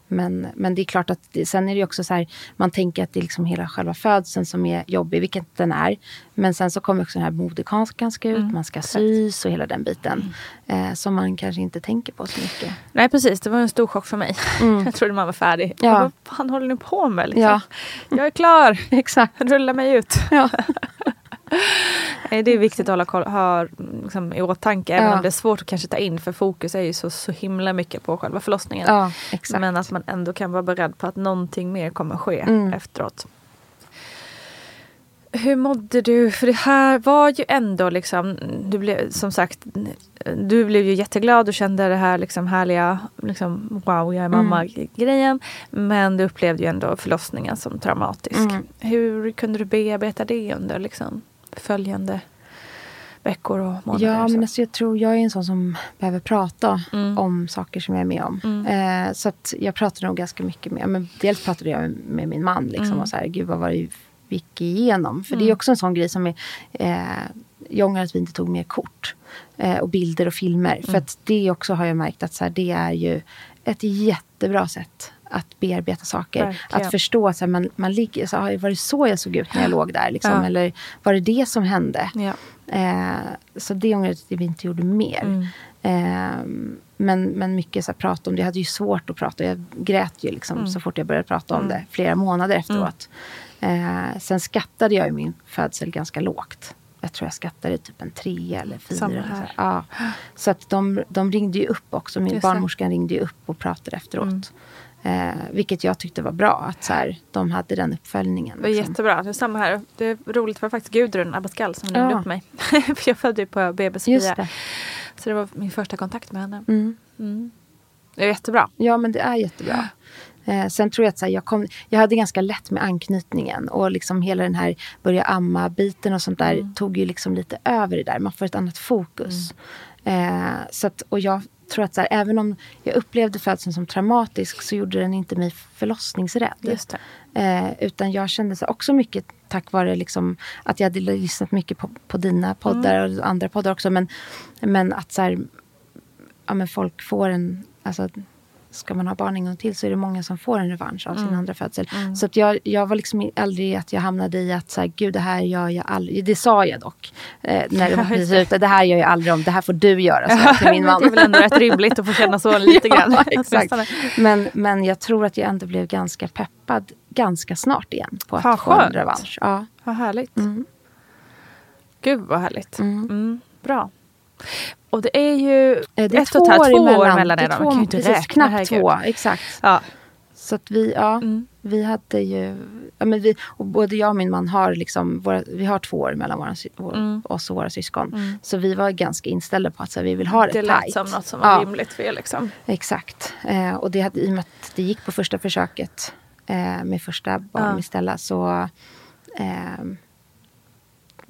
S1: men, men det är klart att det, sen är det också så här, man tänker att det är liksom hela själva födseln som är jobbig, vilket den är. Men sen så kommer också den här moderkakan ska ut,
S2: Mm,
S1: man ska sys och hela den biten. Eh, som man kanske inte tänker på så mycket.
S2: Nej precis, det var en stor chock för mig.
S1: Mm.
S2: Jag trodde man var färdig.
S1: Ja.
S2: Vad fan håller ni på med? Liksom?
S1: Ja.
S2: Jag är klar,
S1: Exakt.
S2: rulla mig ut.
S1: Ja.
S2: Det är viktigt att hålla koll, ha liksom, i åtanke, även
S1: Ja.
S2: om det är svårt att kanske ta in för fokus är ju så, så himla mycket på själva förlossningen.
S1: Ja.
S2: Men att man ändå kan vara beredd på att någonting mer kommer ske
S1: Mm.
S2: efteråt. Hur mådde du? För det här var ju ändå liksom, du blev som sagt, du blev ju jätteglad och kände det här liksom härliga, liksom, wow jag är mamma-grejen. Men du upplevde ju ändå förlossningen som traumatisk.
S1: Mm.
S2: Hur kunde du bearbeta det under liksom, följande veckor och månader?
S1: Ja, men alltså jag tror jag är en sån som behöver prata
S2: Mm.
S1: om saker som jag är med om.
S2: Mm.
S1: Eh, så jag pratade nog ganska mycket med, men dels pratade jag med min man liksom
S2: Mm.
S1: och så här, gud vad var det vi gick igenom? För det är
S2: Mm.
S1: också en sån grej som är, eh, jag ångrar att vi inte tog mer kort eh, och bilder och filmer. För
S2: Mm.
S1: att det också har jag märkt att så här, det är ju ett jättebra sätt att bearbeta saker.
S2: Verkligen.
S1: Att förstå att så här, man, man ligger, så, var det så jag såg ut när jag låg där? Liksom?
S2: Ja.
S1: Eller var det det som hände?
S2: Ja.
S1: Eh, så det ångrar jag att vi inte gjorde mer.
S2: Mm.
S1: Eh, men, men mycket så här, prata om det. Jag hade ju svårt att prata. Jag grät ju liksom,
S2: Mm.
S1: så fort jag började prata om
S2: Mm.
S1: det. Flera månader efteråt. Eh, sen skattade jag ju min födsel ganska lågt. jag tror jag skattade typ en trea eller fyra. Eller så. Ja. Så att de, de ringde ju upp också. Min barnmorskan ringde ju upp och pratade efteråt. Eh, vilket jag tyckte var bra, att så här, de hade den uppföljningen.
S2: Det var
S1: liksom.
S2: jättebra. Det samma här. Det är roligt. Var faktiskt Gudrun Abascal som ringde
S1: Ja.
S2: upp mig. Jag födde ju på BB Sofia. Så det var min första kontakt med henne.
S1: Mm.
S2: Mm. Det är jättebra.
S1: Ja, men det är jättebra. Eh, sen tror jag att så här, jag, kom, jag hade ganska lätt med anknytningen. Och liksom hela den här börja amma-biten och sånt där
S2: Mm.
S1: tog ju liksom lite över det där. Man får ett annat fokus.
S2: Mm.
S1: Eh, så att, och jag tror att så här, även om jag upplevde födseln som traumatisk så gjorde den inte mig förlossningsrädd. Eh, utan jag kände så också mycket tack vare liksom att jag hade lyssnat mycket på, på dina poddar
S2: Mm.
S1: och andra poddar också. Men, men att så här, ja, men folk får en... Alltså, ska man ha barn en gång till så är det många som får en revansch av sin
S2: Mm.
S1: andra födsel.
S2: Mm.
S1: Så att jag, jag var liksom aldrig att jag hamnade i att så här, gud det här gör jag aldrig. Det sa jag dock. Eh, när det var precis
S2: det.
S1: här gör jag aldrig om. Det här får du göra. Så till min man.
S2: Det är väl ändå rätt rimligt att få känna så lite grann.
S1: Ja, exakt.
S2: Åtminstone.
S1: Men, men jag tror att jag ändå blev ganska peppad ganska snart igen på att
S2: Ha,
S1: få en revansch. Ja.
S2: Vad härligt.
S1: Mm.
S2: Gud vad härligt.
S1: Mm.
S2: Mm, bra. Och det är ju
S1: Eh, Det är
S2: ett
S1: två
S2: och ett halvt,
S1: år
S2: två år mellan
S1: är
S2: er. Man kan ju inte
S1: precis,
S2: räkna.
S1: knappt två, exakt.
S2: Ja.
S1: Så att vi, ja,
S2: Mm.
S1: vi hade ju... Ja, men vi, och både jag och min man har liksom... Våra, vi har två år mellan våra, vår,
S2: Mm.
S1: oss och våra syskon.
S2: Mm.
S1: Så vi var ganska inställda på att så här, vi vill ha det,
S2: Det lät
S1: tajt.
S2: som något som var
S1: Ja.
S2: rimligt för er. Liksom.
S1: Exakt. Eh, och det hade, i och med att det gick på första försöket eh, med första barn
S2: Ja.
S1: Stella så eh,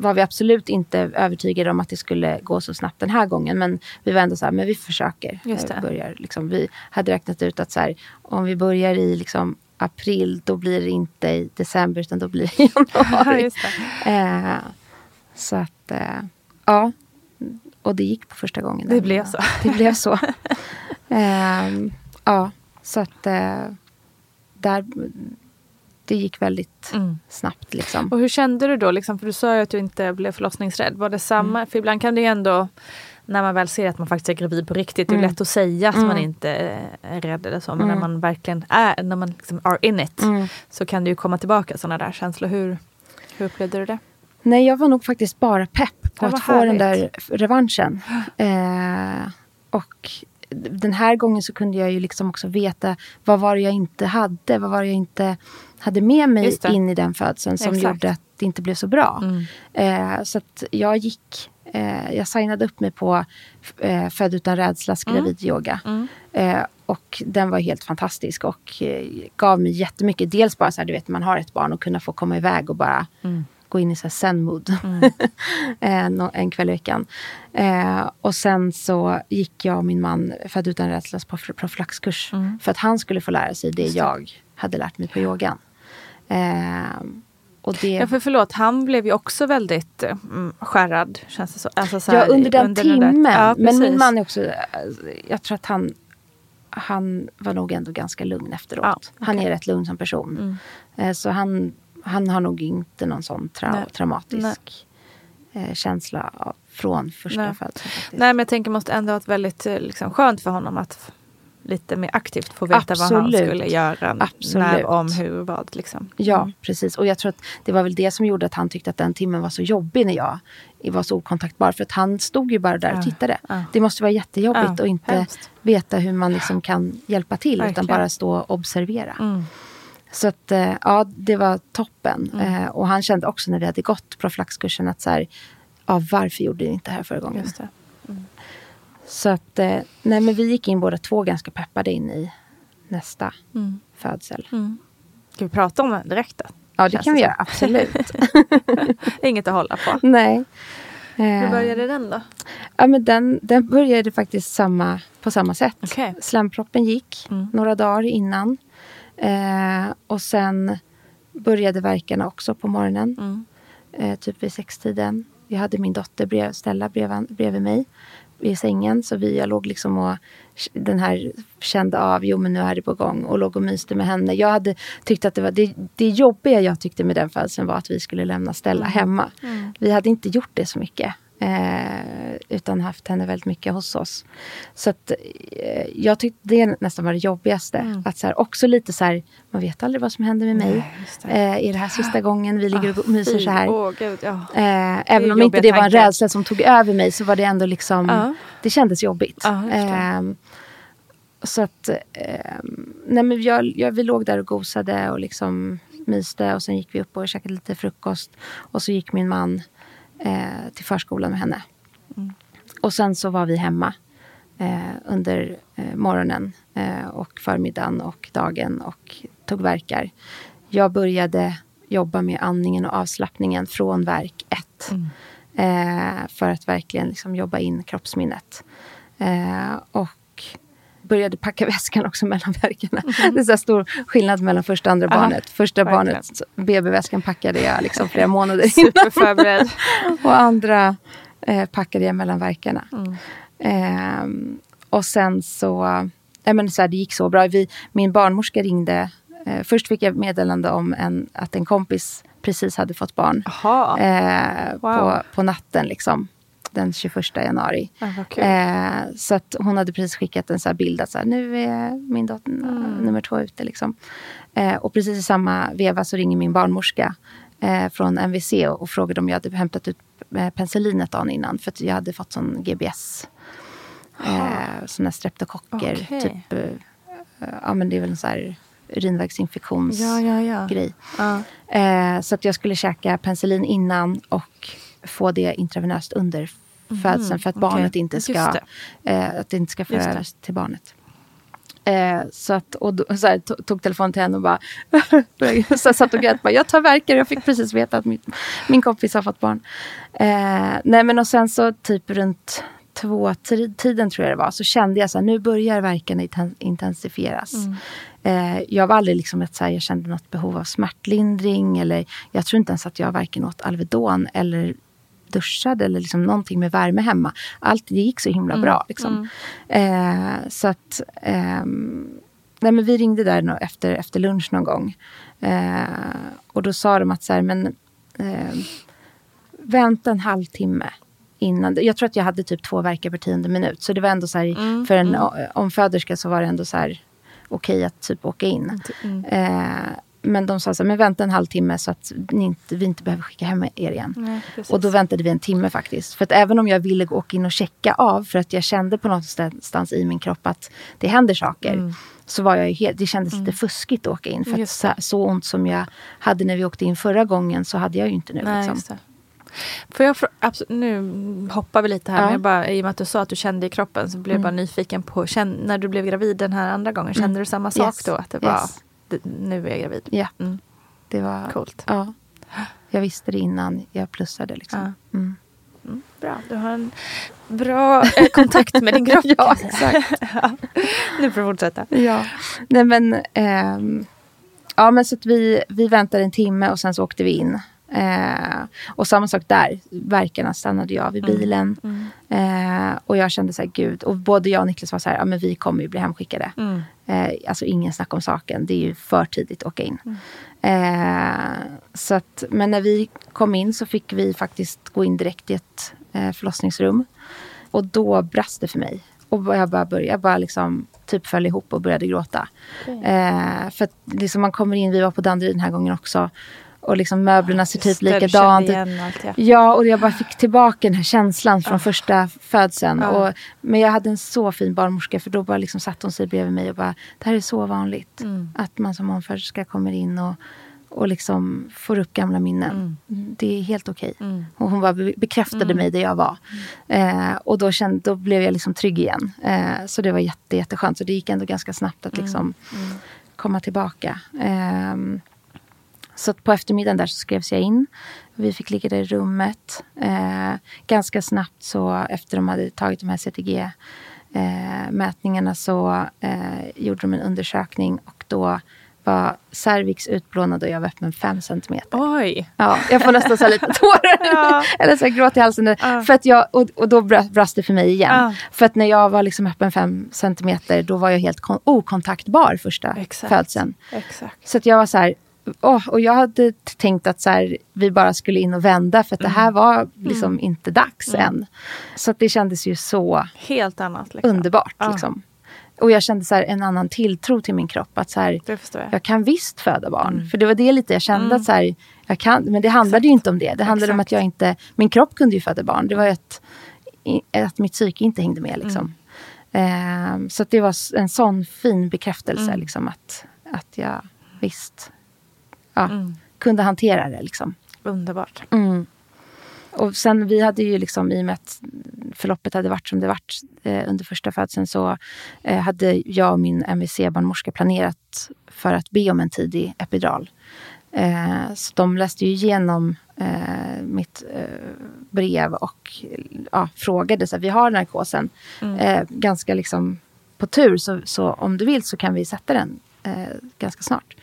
S1: var vi absolut inte övertygade om att det skulle gå så snabbt den här gången. Men vi var ändå så här, men vi försöker.
S2: Just
S1: Eh. Börjar, liksom, vi hade räknat ut att så här, om vi börjar i liksom, april, då blir det inte i december utan då blir det i
S2: Ja,
S1: januari. eh, så att, eh, ja. Och det gick på första gången.
S2: Det blev så.
S1: Det blev så. Ehm, ja, så att eh, där, det gick väldigt
S2: Mm.
S1: snabbt. Liksom.
S2: Och hur kände du då? Liksom, för du sa ju att du inte blev förlossningsrädd. Var det samma? För ibland kan det ju ändå, när man väl ser att man faktiskt är gravid på riktigt, det är
S1: Mm.
S2: lätt att säga att man
S1: Mm.
S2: inte är rädd eller så. Men
S1: Mm.
S2: när man verkligen är, när man liksom are in it,
S1: Mm.
S2: så kan det ju komma tillbaka sådana där känslor. Hur, hur upplevde du det?
S1: Nej, jag var nog faktiskt bara pepp på att
S2: vad
S1: få den där
S2: härligt.
S1: revanschen. Eh, och den här gången så kunde jag ju liksom också veta vad var det jag inte hade. Vad var det jag inte hade med mig in i den födseln som
S2: Exakt.
S1: gjorde att det inte blev så bra.
S2: Mm.
S1: Eh, så att jag gick, eh, jag signade upp mig på eh, Född utan rädslas gravidyoga.
S2: Mm.
S1: Eh, och den var helt fantastisk och eh, gav mig jättemycket. Dels bara så här, du vet, man har ett barn och kunna få komma iväg och bara
S2: Mm.
S1: gå in i så här zen-mood eh, en kväll i veckan. Och sen så gick jag och min man Född utan rädslas på prof- profylaxkurs.
S2: Mm.
S1: För att han skulle få lära sig det. jag hade lärt mig på yogan. Eh, och det,
S2: Ja, för förlåt, han blev ju också väldigt mm, skärrad. Känns det så. Alltså, så
S1: ja,
S2: här,
S1: under den
S2: där-
S1: timmen.
S2: Ja,
S1: men min man är också... eh, Jag tror att han... Han var nog ändå ganska lugn efteråt.
S2: Ja,
S1: Han
S2: okej.
S1: är rätt lugn som person.
S2: Mm.
S1: Eh, Så han, han har nog inte någon sån trau-
S2: Nej.
S1: traumatisk eh, känsla av, från första
S2: Nej.
S1: födseln.
S2: Nej, men jag tänker måste ändå varit väldigt eh, liksom, skönt för honom att lite mer aktivt få veta vad han
S1: Absolut.
S2: skulle göra.
S1: Absolut.
S2: När, om, hur, vad. Liksom.
S1: Ja,
S2: Mm.
S1: precis. Och jag tror att det var väl det som gjorde att han tyckte att den timmen var så jobbig när jag var så okontaktbar. För att han stod ju bara där
S2: Ja,
S1: och tittade.
S2: ja.
S1: Det måste vara jättejobbigt
S2: Ja,
S1: att inte
S2: hemskt.
S1: veta hur man liksom kan hjälpa till. Utan
S2: Verkligen.
S1: bara stå och observera.
S2: Mm.
S1: Så att, eh, ja, det var toppen.
S2: Mm.
S1: Eh, och han kände också när vi hade gått profylaxkursen att så här, ja, varför gjorde ni inte det här förra gången? Så att, eh, nej men vi gick in båda två ganska peppade in i nästa
S2: Mm.
S1: födsel.
S2: Mm. Ska vi prata om det direkt då?
S1: Ja, det
S2: Känns
S1: kan vi göra. Absolut.
S2: Inget att hålla på.
S1: nej.
S2: Hur
S1: Eh,
S2: började den då?
S1: Ja, men den, den började faktiskt samma, på samma sätt.
S2: Okej.
S1: Slemproppen gick
S2: Mm.
S1: några dagar innan. Eh, och sen började verkarna också på morgonen.
S2: Mm.
S1: Eh, typ vid sextiden. Jag hade min dotter brev, Stella bredvid, bredvid mig i sängen. Så vi, jag låg liksom och den här kände av, jo men nu är det på gång. Och låg och myste med henne. Jag hade tyckt att det var, det, det jobbiga jag tyckte med den födseln var att vi skulle lämna Stella hemma.
S2: Mm.
S1: Vi hade inte gjort det så mycket. Eh, utan haft henne väldigt mycket hos oss. Så att, eh, jag tyckte det nästan var det jobbigaste.
S2: Mm.
S1: Att så här, också lite så här, man vet aldrig vad som händer med mig.
S2: Nej, det.
S1: Eh, är det här sista gången vi ligger och
S2: Ah,
S1: myser
S2: fy.
S1: så här?
S2: Åh, gud, ja.
S1: Eh, även om inte det var en rädsla som tog över mig så var det ändå liksom,
S2: Ja.
S1: det kändes jobbigt. Ehm, så att, ehm, nej men jag, jag, vi låg där och gosade och liksom myste och sen gick vi upp och käkade lite frukost. Och så gick min man eh, till förskolan med henne.
S2: Mm.
S1: Och sen så var vi hemma eh, under eh, morgonen eh, och förmiddagen och dagen och tog verkar. Jag började jobba med andningen och avslappningen från verk 1. Eh, för att verkligen liksom jobba in kroppsminnet. Eh, och började packa väskan också mellan verkarna. Det är så stor skillnad mellan första och andra
S2: Aha,
S1: barnet. Första
S2: verkligen.
S1: barnet, BB-väskan packade jag liksom flera månader innan. Och andra eh, packade jag mellan verkarna.
S2: Mm.
S1: Ehm, och sen så, ja, men så här, det gick så bra. Vi, min barnmorska ringde. Eh, först fick jag meddelande om en, att en kompis precis hade fått barn. Eh,
S2: Wow.
S1: på, på natten liksom. Den 21 januari.
S2: Kul.
S1: Eh, så att hon hade precis skickat en så här bild att så här, nu är min dotter
S2: Mm.
S1: nummer två ute. Liksom. Eh, och precis i samma veva så ringer min barnmorska eh, från MVC och, och frågade om jag hade hämtat ut eh, penicillinet dagen innan. För att jag hade fått sån GBS. Eh, såna streptokocker.
S2: Okej.
S1: Typ, eh, ja men det är väl en så här urinvägsinfektions
S2: Ja, ja, ja.
S1: Eh, så att jag skulle käka penicillin innan och få det intravenöst under födseln för att barnet inte ska, eh, att det inte ska föras till barnet. Eh, så att, och då, så här, to- tog telefonen till henne och bara, så satt och grät. Bara, jag tar verkar jag fick precis veta att min, min kompis har fått barn. Eh, nej men och sen så typ runt två ti- tiden tror jag det var, så kände jag så här, nu börjar verkarna inten- intensifieras. Eh, jag var aldrig liksom att så här, jag kände något behov av smärtlindring eller jag tror inte ens att jag varken åt Alvedon eller duschade eller liksom någonting med värme hemma. Allt det gick så himla bra. Liksom. Eh, så att ehm, nej, men vi ringde där efter, efter lunch någon gång. Eh, och då sa de att så här, men eh, vänta en halvtimme innan. Jag tror att jag hade typ två verkar per tionde minut. Så det var ändå så här, för en o- omföderska så var det ändå så här okej att typ åka in. Eh, men de sa så här, men vänta en halvtimme så att ni inte, vi inte behöver skicka hem er igen.
S2: Nej.
S1: Och då väntade vi en timme faktiskt. För att även om jag ville gå- åka in och checka av för att jag kände på någonstans i min kropp att det händer saker. Så var jag helt, det kändes lite fuskigt att åka in. För att så, så ont som jag hade när vi åkte in förra gången så hade jag ju inte nu.
S2: Nej,
S1: liksom.
S2: Får jag absolut, nu hoppar vi lite här,
S1: Ja.
S2: men jag bara, i och med att du sa att du kände i kroppen så blev jag bara nyfiken på, känn, när du blev gravid den här andra gången, kände du samma sak
S1: Yes.
S2: då? Att det var,
S1: Yes.
S2: Nu är jag gravid?
S1: Ja,
S2: Mm.
S1: det var...
S2: Coolt.
S1: Ja. Jag visste det innan jag plussade. Liksom.
S2: Ja.
S1: Mm.
S2: Mm, bra, du har en bra eh, kontakt med din kropp.
S1: Ja,
S2: säga. ja. Nu får du fortsätta.
S1: Ja, nej men... ehm, ja, men så att vi, vi väntade en timme och sen så åkte vi in. Eh, och samma sak där. Verkarna stannade jag vid bilen. Eh, och jag kände så här, gud. Och både jag och Niklas var så här, ja men vi kommer ju bli hemskickade.
S2: Mm.
S1: Eh, alltså ingen snack om saken. Det är ju för tidigt att åka in. Eh, så att, men när vi kom in så fick vi faktiskt gå in direkt i ett eh, förlossningsrum. Och då brast det för mig. Och jag bara började, jag bara liksom typ föll ihop och började gråta. Eh, för att liksom man kommer in, vi var på Danderyd den här gången också. Och liksom möblerna ser typ likadant ut.
S2: ja.
S1: Ja, och jag bara fick tillbaka den här känslan från första födseln.
S2: Ja.
S1: Och, men jag hade en så fin barnmorska för då bara liksom satt hon sig bredvid mig och bara, det här är så vanligt.
S2: Mm.
S1: Att man som omföderska kommer in och, och liksom får upp gamla minnen. Det är helt okej.
S2: Mm.
S1: Och hon bara be- bekräftade mig där jag var. Eh, och då, kände, då blev jag liksom trygg igen. Eh, så det var jätte, jätteskönt. Så det gick ändå ganska snabbt att liksom komma tillbaka. Ehm, så på eftermiddagen där så skrevs jag in. Vi fick ligga där i rummet. Eh, ganska snabbt så efter de hade tagit de här CTG-mätningarna så eh, gjorde de en undersökning och då var cervix utplånad och jag var öppen 5 centimeter.
S2: Oj!
S1: Ja, jag får nästan så lite tårar. Eller så gråt i halsen. För att jag, och, och då brast det för mig igen.
S2: Ja.
S1: För att när jag var liksom öppen 5 centimeter då var jag helt kon- okontaktbar första
S2: Exakt.
S1: födseln.
S2: Exakt.
S1: Så att jag var så här, åh, och jag hade tänkt att så här, vi bara skulle in och vända för att det här var liksom inte dags än. Så det kändes ju så
S2: Helt annat. Liksom.
S1: underbart.
S2: Ja.
S1: Liksom. Och jag kände så här, en annan tilltro till min kropp. Att så här,
S2: jag.
S1: jag kan visst föda barn.
S2: Mm.
S1: För det var det lite jag kände att så här, jag kan. Men det handlade ju inte om det. Det handlade om
S2: Exakt.
S1: att jag inte, min kropp kunde ju föda barn. Det var att, att mitt psyke inte hängde med liksom. Ehm, så att det var en sån fin bekräftelse
S2: Mm.
S1: liksom att, att jag visst ja,
S2: Mm.
S1: kunde hantera det liksom.
S2: Underbart.
S1: Mm. Och sen vi hade ju liksom i och med att förloppet hade varit som det varit eh, under första födseln så eh, hade jag och min MVC-barnmorska planerat för att be om en tidig epidural. Eh, så de läste ju igenom eh, mitt eh, brev och ja, frågade så här, vi har narkosen. Eh, ganska liksom på tur, så, så om du vill så kan vi sätta den ganska snart.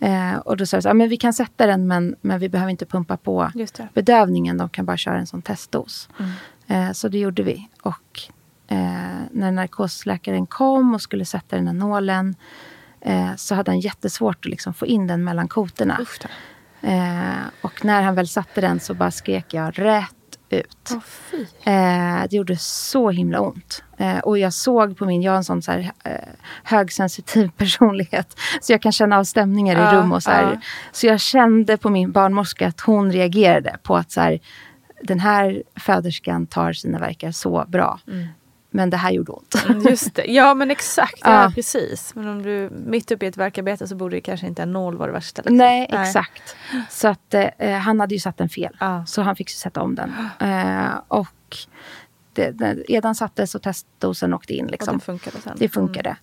S1: Eh, och då sa jag så här, men vi kan sätta den men, men vi behöver inte pumpa på bedövningen. De kan bara köra en sån testdos. Eh, så det gjorde vi. Och eh, när narkosläkaren kom och skulle sätta den här nålen eh, så hade han jättesvårt att liksom få in den mellan kotorna. Eh, och när han väl satte den så bara skrek jag rätt ut.
S2: Fy.
S1: Eh, det gjorde så himla ont. Eh, och jag såg på min, jag har en sån så här, eh, högsensitiv personlighet. Så jag kan känna av stämningar i
S2: Ja,
S1: rum och så
S2: ja.
S1: Så jag kände på min barnmorska att hon reagerade på att så här, den här föderskan tar sina verkar så bra. Men det här gjorde ont.
S2: Mm, Just det. Ja men exakt, ja.
S1: Ja.
S2: precis. Men om du mitt uppe i ett verkarbete så borde det kanske inte en nål vara det värsta. liksom.
S1: Nej, exakt. Så att eh, han hade ju satt den fel.
S2: Ja.
S1: Så han fick ju sätta om den. Eh, och det, edan sattes och testdosen åkte in.
S2: Och
S1: Liksom.
S2: det funkade sen.
S1: Det funkade.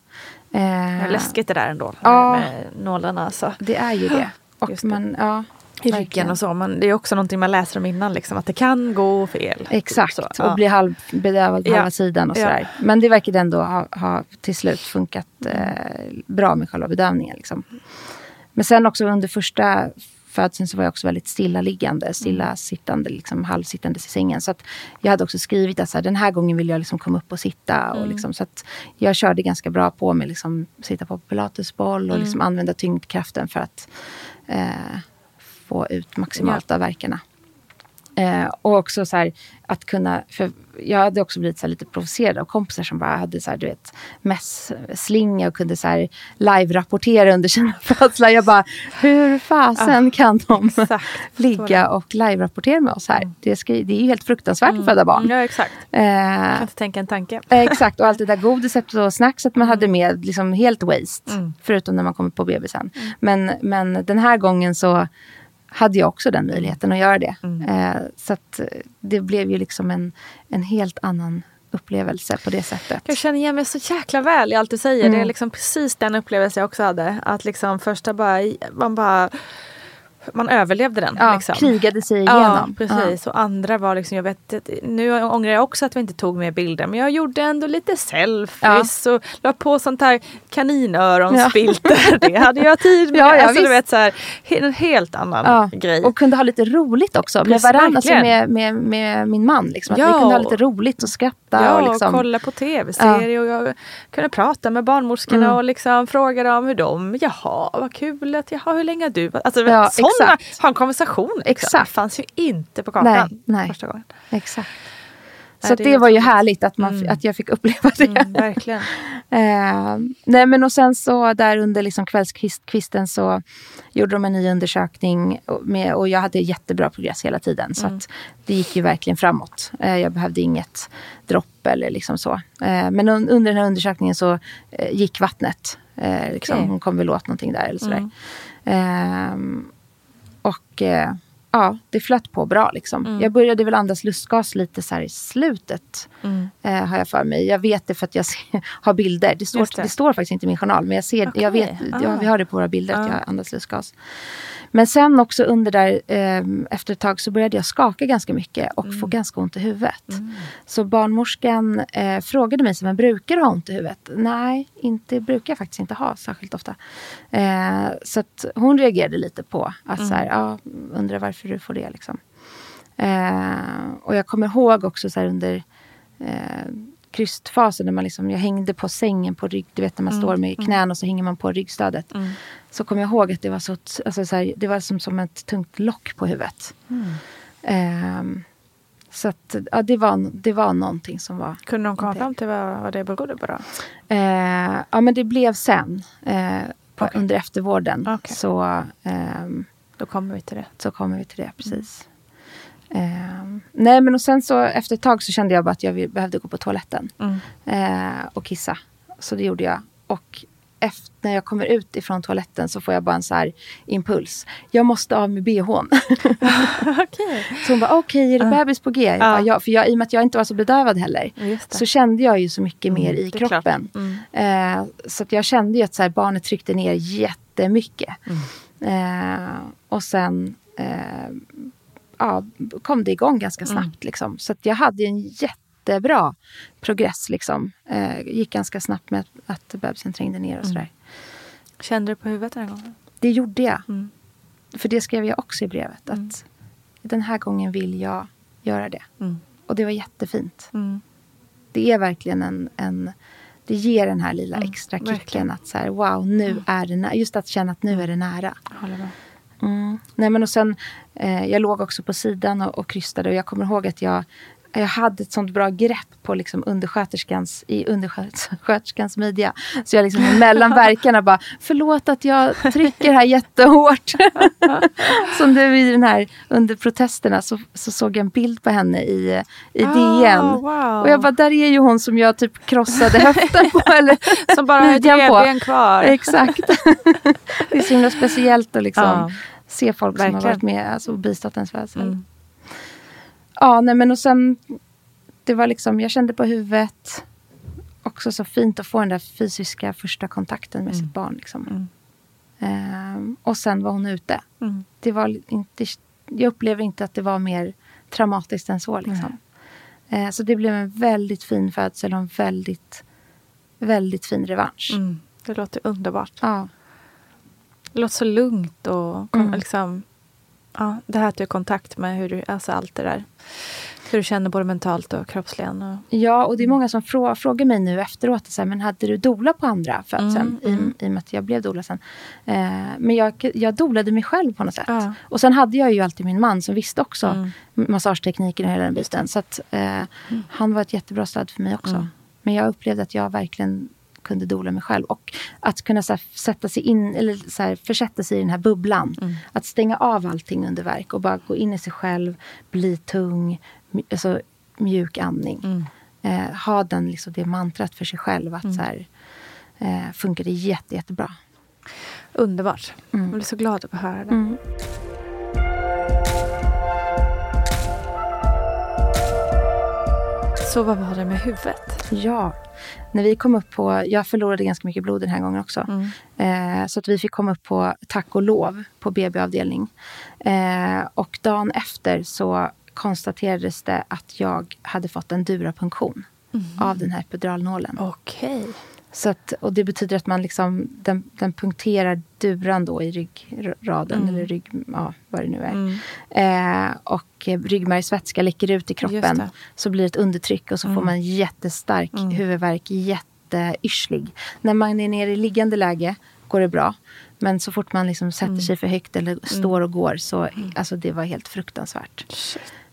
S2: Det
S1: Eh,
S2: är läskigt det där ändå.
S1: Ja.
S2: Med nålarna alltså.
S1: Det är ju det. Och
S2: Just det.
S1: man, ja,
S2: I ryggen och så. Men det är också någonting man läser om innan. Liksom, att det kan gå fel.
S1: Exakt,
S2: Så,
S1: och
S2: ja.
S1: bli halvbedövad på
S2: Ja.
S1: halva sidan och
S2: Ja.
S1: sådär. Men det verkade ändå ha, ha till slut funkat eh, bra med själva bedövningen. Liksom. Men sen också under första födseln så var jag också väldigt stillaliggande, stilla sittande, liksom, halvsittandes i sängen. Så jag hade också skrivit att så här, den här gången vill jag liksom komma upp och sitta. Och liksom, så jag körde ganska bra på mig, liksom, sitta på pilatesboll och liksom, använda tyngdkraften för att eh, få ut maximalt av verkarna. Eh, och också så här, att kunna, för jag hade också blivit så lite provocerad av kompisar som bara hade så här, du vet, mässlinga och kunde så här live-rapportera under sina födslar. Jag bara, hur fasen kan de
S2: Exakt.
S1: ligga och live-rapportera med oss här? Det, ska, det är ju helt fruktansvärt att föda barn.
S2: Ja exakt.
S1: Eh,
S2: Jag kan inte tänka en tanke.
S1: Eh, Exakt, och allt det där godiset och snackset man hade med, liksom helt waste. Förutom när man kommer på bebisen. Men, men den här gången så hade jag också den möjligheten att göra det. Eh, så att eh, det blev ju liksom en, en helt annan upplevelse på det sättet.
S2: Jag känner igen mig så jäkla väl i allt du säger.
S1: Mm.
S2: Det är liksom precis den upplevelse jag också hade. Att liksom första bara, man bara man överlevde den.
S1: Ja,
S2: liksom.
S1: krigade sig
S2: Ja,
S1: igenom.
S2: precis. Och andra var liksom, jag vet, nu ångrar jag också att vi inte tog med bilder. Men jag gjorde ändå lite selfies och la på sånt här kaninöronsfilter. Det hade jag tid med.
S1: Ja, ja,
S2: alltså, du vet, så här, en helt annan
S1: Ja,
S2: grej.
S1: och kunde ha lite roligt också med varandra, alltså med, med, med min man. Liksom. Att
S2: Ja.
S1: vi kunde ha lite roligt och skratta.
S2: Ja,
S1: och liksom,
S2: kolla på tv-serier och jag kunde prata med barnmorskorna
S1: Mm.
S2: och liksom fråga dem hur de, jaha vad kul, att, jaha hur länge har du? Alltså
S1: Ja,
S2: sådana,
S1: exakt.
S2: ha en konversation. Liksom.
S1: Exakt.
S2: Det fanns ju inte på kartan
S1: Nej, nej.
S2: första gången.
S1: Exakt.
S2: Nej,
S1: Så att
S2: det
S1: det, var ju härligt att, man, att jag fick uppleva det.
S2: Mm, verkligen.
S1: Eh, nej men och sen så där under liksom kvällskvisten så gjorde de en ny undersökning och, med, och jag hade jättebra progress hela tiden. Så att det gick ju verkligen framåt. Eh, jag behövde inget dropp eller liksom så. Eh, men un, under den här undersökningen så eh, gick vattnet. Eh, liksom,
S2: Okej.
S1: Hon kom väl åt någonting där eller sådär. Ehm, och eh, ja, det flöt på bra liksom. Jag började väl andas lustgas lite så här i slutet. Eh, har jag för mig. Jag vet det för att jag ser, har bilder. Det står, det.
S2: det.
S1: står faktiskt inte i min journal. Men jag, ser, jag vet,
S2: Ah.
S1: vi har det på våra bilder att
S2: Ah.
S1: jag andas lustgas. Men sen också under där, eh, efter ett tag så började jag skaka ganska mycket och
S2: Mm.
S1: få ganska ont i huvudet. Så barnmorskan eh, frågade mig, så, men brukar du ha ont i huvudet? Nej, inte brukar jag faktiskt inte ha särskilt ofta. Eh, så hon reagerade lite på att så här, ja, undrar varför du får det liksom. Eh, och jag kommer ihåg också så här under eh, krystfasen när man liksom, jag hängde på sängen på rygg. Du vet när man
S2: Mm,
S1: står med
S2: mm.
S1: knän och så hänger man på ryggstödet.
S2: Mm.
S1: Så kommer jag ihåg att det var, så, alltså, så här, det var som, som ett tungt lock på huvudet. Ehm, så att, ja, det, var, det var någonting som var...
S2: Kunde de komma fram till vad, vad det berodde på då?
S1: Eh, ja, men det blev sen. Eh, på,
S2: Okej.
S1: Under eftervården.
S2: Okej.
S1: Så, ehm,
S2: Då kommer vi till det.
S1: så kommer vi till det, precis. Ehm, nej, men och sen så efter ett tag så kände jag bara att jag behövde gå på toaletten.
S2: Mm.
S1: eh, och kissa. Så det gjorde jag. Och efter, när jag kommer ut ifrån toaletten så får jag bara en så här impuls. Jag måste av med bhn.
S2: Okej.
S1: så hon bara, okej, är det
S2: Ja.
S1: bebis på G? Jag
S2: Ja.
S1: bara, ja, för jag, I och med att jag inte var så bedövad heller. Så kände jag ju så mycket mer
S2: Mm,
S1: i kroppen.
S2: Mm.
S1: Eh, så jag kände ju att så här, barnet tryckte ner jättemycket.
S2: Mm.
S1: Eh, och sen eh, ja, kom det igång ganska
S2: Mm.
S1: snabbt. Liksom. Så att jag hade en jättebra progress. Liksom. Eh, gick ganska snabbt med att, att bebisen trängde ner och
S2: Mm.
S1: sådär.
S2: Kände du på huvudet den här gången?
S1: Det gjorde jag.
S2: Mm.
S1: För det skrev jag också i brevet.
S2: Mm.
S1: Att den här gången vill jag göra det.
S2: Mm.
S1: Och det var jättefint.
S2: Mm.
S1: Det är verkligen en, en det ger den här lilla
S2: Mm,
S1: extra kicken.
S2: verkligen.
S1: Att så här, wow, nu är det nära. Just att känna att nu är det nära. Mm. Nej, men och sen, eh, jag låg också på sidan och, och krystade. Och jag kommer ihåg att jag, jag hade ett sånt bra grepp på liksom undersköterskans, i undersköterskans midja. Så jag liksom mellan verkarna bara, förlåt att jag trycker här jättehårt. Som nu i den här, under protesterna så, så såg jag en bild på henne i, i DN.
S2: Ah, wow.
S1: Och jag bara, där är ju hon som jag typ krossade höften på. Eller
S2: Som bara har
S1: på.
S2: revben kvar.
S1: Exakt. det är så himla speciellt att liksom
S2: Ja.
S1: se folk som har
S2: Verkligen.
S1: varit med alltså, och bistått ens födsel.
S2: Mm.
S1: Ja, nej men och sen, det var liksom, jag kände på huvudet. Också så fint att få den där fysiska första kontakten med
S2: Mm.
S1: sitt barn. Liksom.
S2: Mm.
S1: Ehm, och sen var hon ute.
S2: Mm.
S1: Det var inte, jag upplever inte att det var mer traumatiskt än så. Liksom. Eh, så det blev en väldigt fin födsel och en väldigt, väldigt fin revansch.
S2: Mm. Det låter underbart.
S1: Ja.
S2: Det låter så lugnt och kom,
S1: Mm.
S2: liksom, ja, det här att du är i kontakt med hur du, alltså allt det där. Hur du känner både mentalt och kroppsligen. Och,
S1: Ja, och det är många som frå frågar mig nu efteråt. Så här, men hade du dola på andra födseln?
S2: Mm, mm.
S1: I, I och med att jag blev doula sen. Eh, men jag, jag dolade mig själv på något sätt.
S2: Ja.
S1: Och sen hade jag ju alltid min man som visste också
S2: Mm.
S1: massagetekniken och hela den biten. Så att, eh, han var ett jättebra stöd för mig också.
S2: Mm.
S1: Men jag upplevde att jag verkligen kunde dola mig själv. Och att kunna så här, sätta sig in, eller så här, försätta sig i den här bubblan.
S2: Mm.
S1: Att stänga av allting under verk och bara gå in i sig själv, bli tung, alltså, mjuk andning.
S2: Mm.
S1: Eh, ha den, liksom, det mantrat för sig själv. Att så här, eh, funkar det jätte, jättebra.
S2: underbart.
S1: Mm.
S2: Jag blir så glad att höra det. Så vad var det med huvudet?
S1: Ja. När vi kom upp på, jag förlorade ganska mycket blod den här gången också.
S2: Mm.
S1: Eh, så att vi fick komma upp på, tack och lov, på BB-avdelning. Eh, och dagen efter så konstaterades det att jag hade fått en durapunktion av den här epiduralnålen.
S2: Okej.
S1: Så att, och det betyder att man liksom, den, den punkterar duran då i ryggraden,
S2: Mm.
S1: eller rygg, ja, vad det nu är.
S2: Mm.
S1: Eh, och ryggmärgsvätska läcker ut i kroppen. Så blir det ett undertryck och så får
S2: Mm.
S1: man jättestark
S2: Mm.
S1: huvudvärk, jätteyrslig. När man är nere i liggande läge går det bra. Men så fort man liksom sätter
S2: Mm.
S1: sig för högt eller står och går så alltså det var helt fruktansvärt.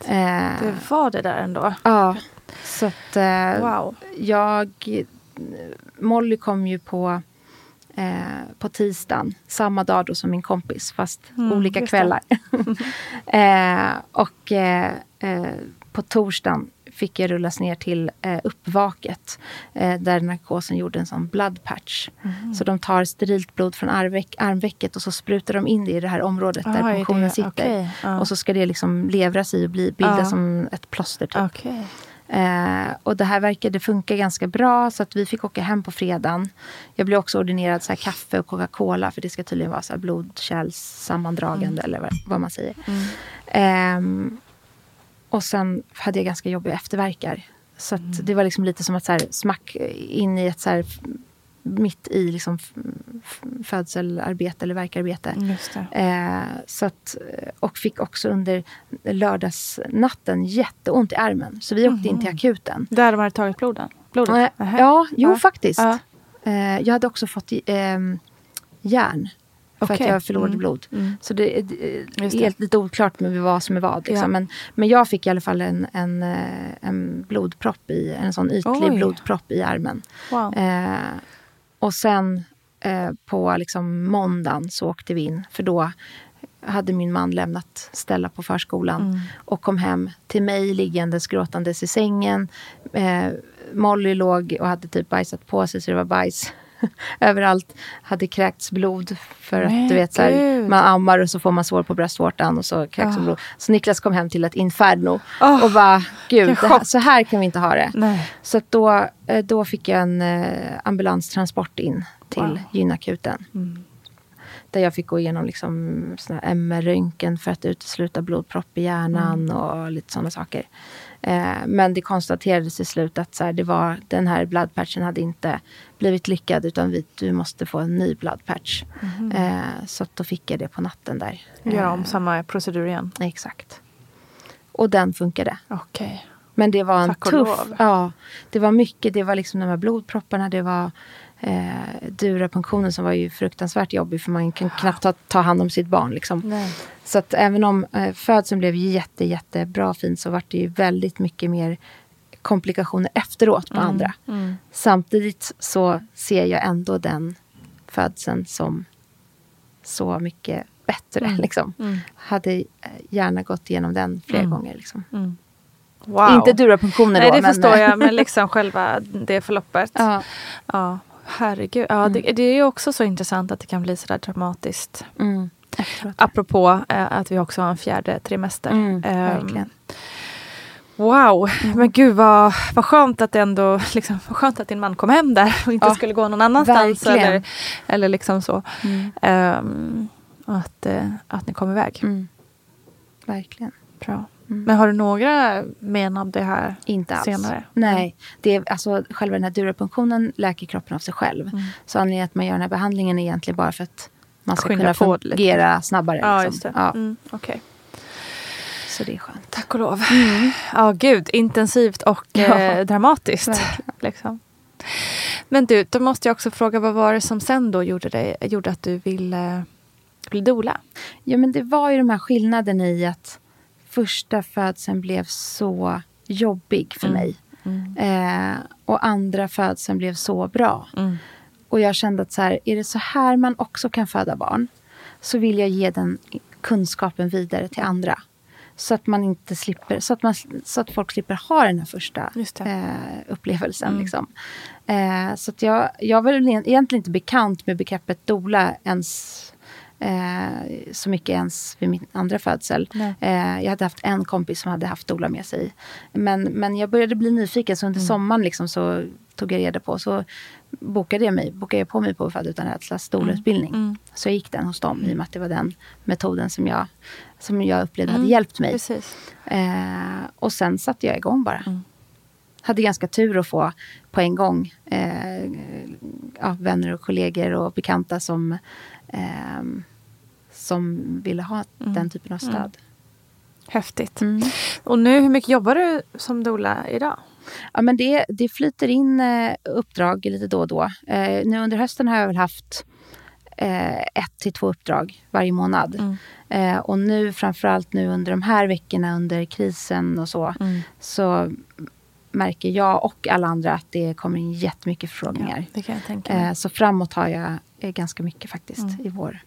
S1: Eh,
S2: Det var det där ändå.
S1: Ja, så att eh,
S2: Wow.
S1: jag... Molly kom ju på, eh, på tisdagen, samma dag då som min kompis, fast
S2: Mm,
S1: olika kvällar. eh, och eh, eh, på torsdagen fick jag rullas ner till eh, uppvaket eh, där narkosen gjorde en sån blood patch.
S2: Mm.
S1: Så de tar sterilt blod från armveck, armvecket och så sprutar de in det i det här området
S2: Ah,
S1: där
S2: det-
S1: sitter.
S2: okej, ja.
S1: Och så ska det liksom levras i och bli, bilda
S2: Ja.
S1: som ett plåster. Typ.
S2: Okej.
S1: Eh, och det här verkade funka ganska bra så att vi fick åka hem på fredagen. Jag blev också ordinerad så här, kaffe och Coca-Cola för det ska tydligen vara så här, blodkärlssammandragande eller vad, vad man säger.
S2: Mm.
S1: Ehm, och sen hade jag ganska jobbiga efterverkar. Så att det var liksom lite som att så här, smack in i ett så mitt i liksom födselarbete eller verkarbete. Eh, så att, och fick också under lördagsnatten jätteont i armen. Så vi åkte in till akuten.
S2: Där de hade tagit bloden? blodet? Nähä.
S1: Ja, jo
S2: Ja.
S1: faktiskt.
S2: Ja.
S1: Eh, jag hade också fått eh, järn. För
S2: Okej.
S1: att jag förlorade
S2: Mm.
S1: blod.
S2: Mm.
S1: Så det är det är helt lite oklart med vad som är vad. Liksom.
S2: Ja.
S1: Men, men jag fick i alla fall en, en, eh, en blodpropp i, en sån ytlig
S2: Oj.
S1: blodpropp i armen.
S2: Wow.
S1: Och sen eh, på liksom måndagen så åkte vi in. För då hade min man lämnat Stella på förskolan
S2: Mm.
S1: och kom hem till mig liggandes gråtandes i sängen. Eh, Molly låg och hade typ bajsat på sig så det var bajs överallt. Hade kräkts blod för att
S2: Men
S1: du vet så här, man ammar och så får man sår på bröstvårtan och så kräks
S2: Ah.
S1: blod. Så Niklas kom hem till ett inferno
S2: Ah,
S1: och bara gud, här, så här kan vi inte ha det.
S2: Nej.
S1: Så då, eh, då fick jag en eh, ambulanstransport in till
S2: Wow.
S1: gynakuten.
S2: Mm.
S1: Där jag fick gå igenom liksom MR-röntgen för att utesluta blodpropp i hjärnan
S2: Mm.
S1: och lite sådana saker. Eh, men det konstaterades till slut att så här, det var, den här bloodpatchen hade inte blivit lyckad utan vi, du måste få en ny bloodpatch.
S2: Mhm.
S1: Eh, så att då fick jag det på natten där.
S2: Göra
S1: Eh,
S2: om samma procedur igen.
S1: Exakt. Och den funkade.
S2: Okej.
S1: Men det var en
S2: Tack
S1: tuff... Ja, det var mycket. Det var liksom de här blodpropparna. Det var eh, durapunktionen som var ju fruktansvärt jobbig för man kan knappt ta, ta hand om sitt barn. Liksom.
S2: Nej.
S1: Så att även om eh, födseln blev jätte, jättebra fint så var det ju väldigt mycket mer komplikationer efteråt på andra.
S2: Mm.
S1: Samtidigt så ser jag ändå den födseln som så mycket bättre.
S2: Mm.
S1: Liksom.
S2: Mm.
S1: Hade eh, gärna gått igenom den flera
S2: Mm.
S1: gånger. Liksom.
S2: Mm. Wow.
S1: Inte durapunktioner
S2: Nej,
S1: då.
S2: det
S1: men,
S2: förstår jag. Men liksom själva det förloppet.
S1: ja.
S2: Ja, herregud. Ja, det, det är ju också så intressant att det kan bli sådär dramatiskt.
S1: Mm.
S2: Apropå eh, att vi också har en fjärde trimester.
S1: Mm, verkligen.
S2: Wow, men gud vad, vad skönt att det ändå, liksom, vad skönt att din man kom hem där och inte
S1: Ja,
S2: skulle gå någon annanstans.
S1: verkligen.
S2: Eller, eller liksom så.
S1: Mm.
S2: Ehm, att, eh, att ni kom iväg.
S1: Mm. Verkligen.
S2: Bra.
S1: Mm.
S2: Men har du några men av det här
S1: Inte alls.
S2: senare?
S1: Nej, det är, alltså, själva den här durapunktionen läker kroppen av sig själv.
S2: Mm.
S1: Så anledningen att man gör den här behandlingen är egentligen bara för att man ska
S2: Skynda
S1: kunna
S2: det lite.
S1: fungera snabbare.
S2: Ja,
S1: liksom. Ja,
S2: Mm, okej.
S1: Så det är skönt.
S2: Tack och lov. Ja, gud. Intensivt och
S1: Ja.
S2: eh, dramatiskt. Liksom. Men du, då måste jag också fråga vad var det som sen då gjorde, dig, gjorde att du ville bli doula?
S1: Ja, men det var ju de här skillnaderna i att första födseln blev så jobbig för
S2: Mm.
S1: mig.
S2: Mm.
S1: Eh, och andra födseln blev så bra.
S2: Mm.
S1: Och jag kände att så här, är det så här man också kan föda barn så vill jag ge den kunskapen vidare till andra. Så att man inte slipper, så att, man, så att folk slipper ha den här första eh, upplevelsen.
S2: Mm.
S1: Liksom. Eh, så att jag, jag var egentligen inte bekant med begreppet dola ens eh, så mycket ens vid min andra födsel. Eh, jag hade haft en kompis som hade haft dola med sig. Men, men jag började bli nyfiken så under
S2: Mm.
S1: sommaren liksom så tog jag reda på. Så bokade jag, mig, bokade jag på mig på Född utan rädslas doulautbildning.
S2: Mm.
S1: Så jag gick den hos dem i och med att det var den metoden som jag, som jag upplevde hade
S2: Mm,
S1: hjälpt mig. Eh, och sen satte jag igång bara.
S2: Mm.
S1: Hade ganska tur att få på en gång eh, ja, vänner och kollegor och bekanta som, eh, som ville ha
S2: Mm.
S1: den typen av stöd.
S2: Mm. Häftigt.
S1: Mm.
S2: Och nu, hur mycket jobbar du som doula idag?
S1: Ja, men det, det flyter in eh, uppdrag lite då och då. Eh, nu under hösten har jag väl haft eh, ett till två uppdrag varje månad.
S2: Mm.
S1: Eh, och nu framförallt nu under de här veckorna under krisen och så.
S2: Mm.
S1: Så märker jag och alla andra att det kommer in jättemycket förfrågningar.
S2: mig.
S1: Eh, så framåt har jag eh, ganska mycket faktiskt
S2: Mm.
S1: i vår.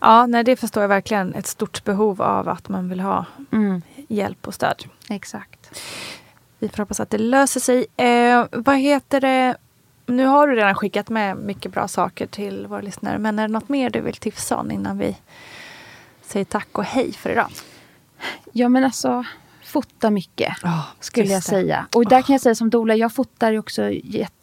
S2: Ja, nej, det förstår jag verkligen. Ett stort behov av att man vill ha
S1: Mm.
S2: hjälp och stöd.
S1: Exakt.
S2: Vi får hoppas att det löser sig. Eh, vad heter det? Nu har du redan skickat med mycket bra saker till våra lyssnare. Men är det något mer du vill tipsa om innan vi säger tack och hej för idag?
S1: Ja men alltså, fota mycket.
S2: Oh,
S1: skulle jag säga. Och där kan jag säga som doula, jag fotar ju också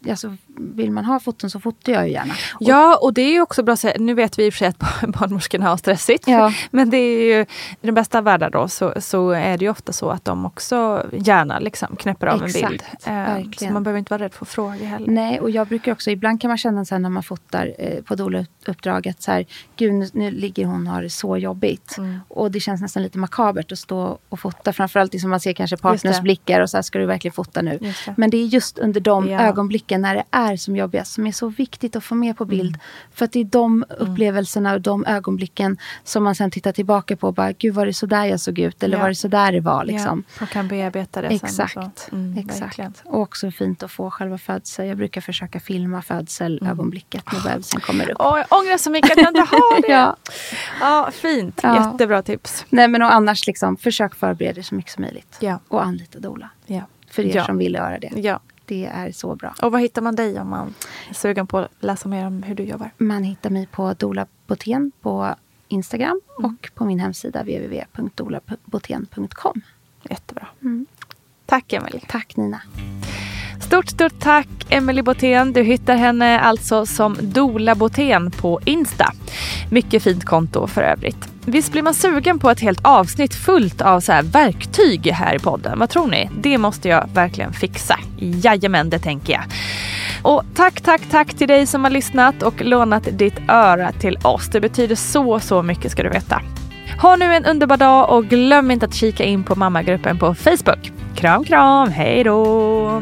S1: alltså, vill man ha foton så fotar jag ju gärna. Och,
S2: Ja, och det är ju också bra att säga, nu vet vi i och för sig att barnmorskorna har stressigt.
S1: Ja.
S2: Men det är ju, i den bästa av världar då så, så är det ju ofta så att de också gärna liksom knäpper av en
S1: Exakt,
S2: bild. Eh, så
S1: verkligen.
S2: man behöver inte vara rädd för frågor heller.
S1: Nej, och jag brukar också, ibland kan man känna så här när man fotar eh, på doula-uppdrag att så här, gud nu, nu ligger hon och har det så jobbigt.
S2: Mm.
S1: Och det känns nästan lite makabert att stå och fota. Framförallt liksom man ser kanske partners blickar och så här, ska du verkligen fota nu?
S2: Det.
S1: Men det är just under de
S2: Ja.
S1: ögonblicken när det är som jobbigast som är så viktigt att få med på bild.
S2: Mm.
S1: För att det är de upplevelserna och de ögonblicken som man sen tittar tillbaka på och bara, gud var det så där jag såg ut? Eller
S2: Ja.
S1: var det så där det var? Liksom.
S2: Ja, och kan bearbeta det sen.
S1: Exakt.
S2: så. Mm,
S1: exakt.
S2: verkligen.
S1: Och också fint att få själva födseln. Jag brukar försöka filma födselögonblicket
S2: Mm.
S1: när bebisen kommer upp.
S2: Åh, jag ångrar så mycket att jag inte har det.
S1: Ja.
S2: ja, fint. Jättebra tips.
S1: Nej men och annars liksom, försök förbereda dig så mycket som möjligt.
S2: Ja.
S1: Och anlita doula.
S2: Ja.
S1: För er
S2: Ja.
S1: som vill göra det.
S2: Ja.
S1: Det är så bra.
S2: Och var hittar man dig om man är sugen på att läsa mer om hur du jobbar?
S1: Man hittar mig på Dola Botén på Instagram och på min hemsida www.dolabotén.com.
S2: Jättebra.
S1: Mm.
S2: Tack Emelie.
S1: Tack Nina.
S2: Stort, stort tack Emelie Botén. Du hittar henne alltså som Dola Botén på Insta. Mycket fint konto för övrigt. Visst blir man sugen på ett helt avsnitt fullt av så här verktyg här i podden? Vad tror ni? Det måste jag verkligen fixa. Jajamän, det tänker jag. Och tack, tack, tack till dig som har lyssnat och lånat ditt öra till oss. Det betyder så, så mycket ska du veta. Ha nu en underbar dag och glöm inte att kika in på mammagruppen på Facebook. Kram, kram, hej då!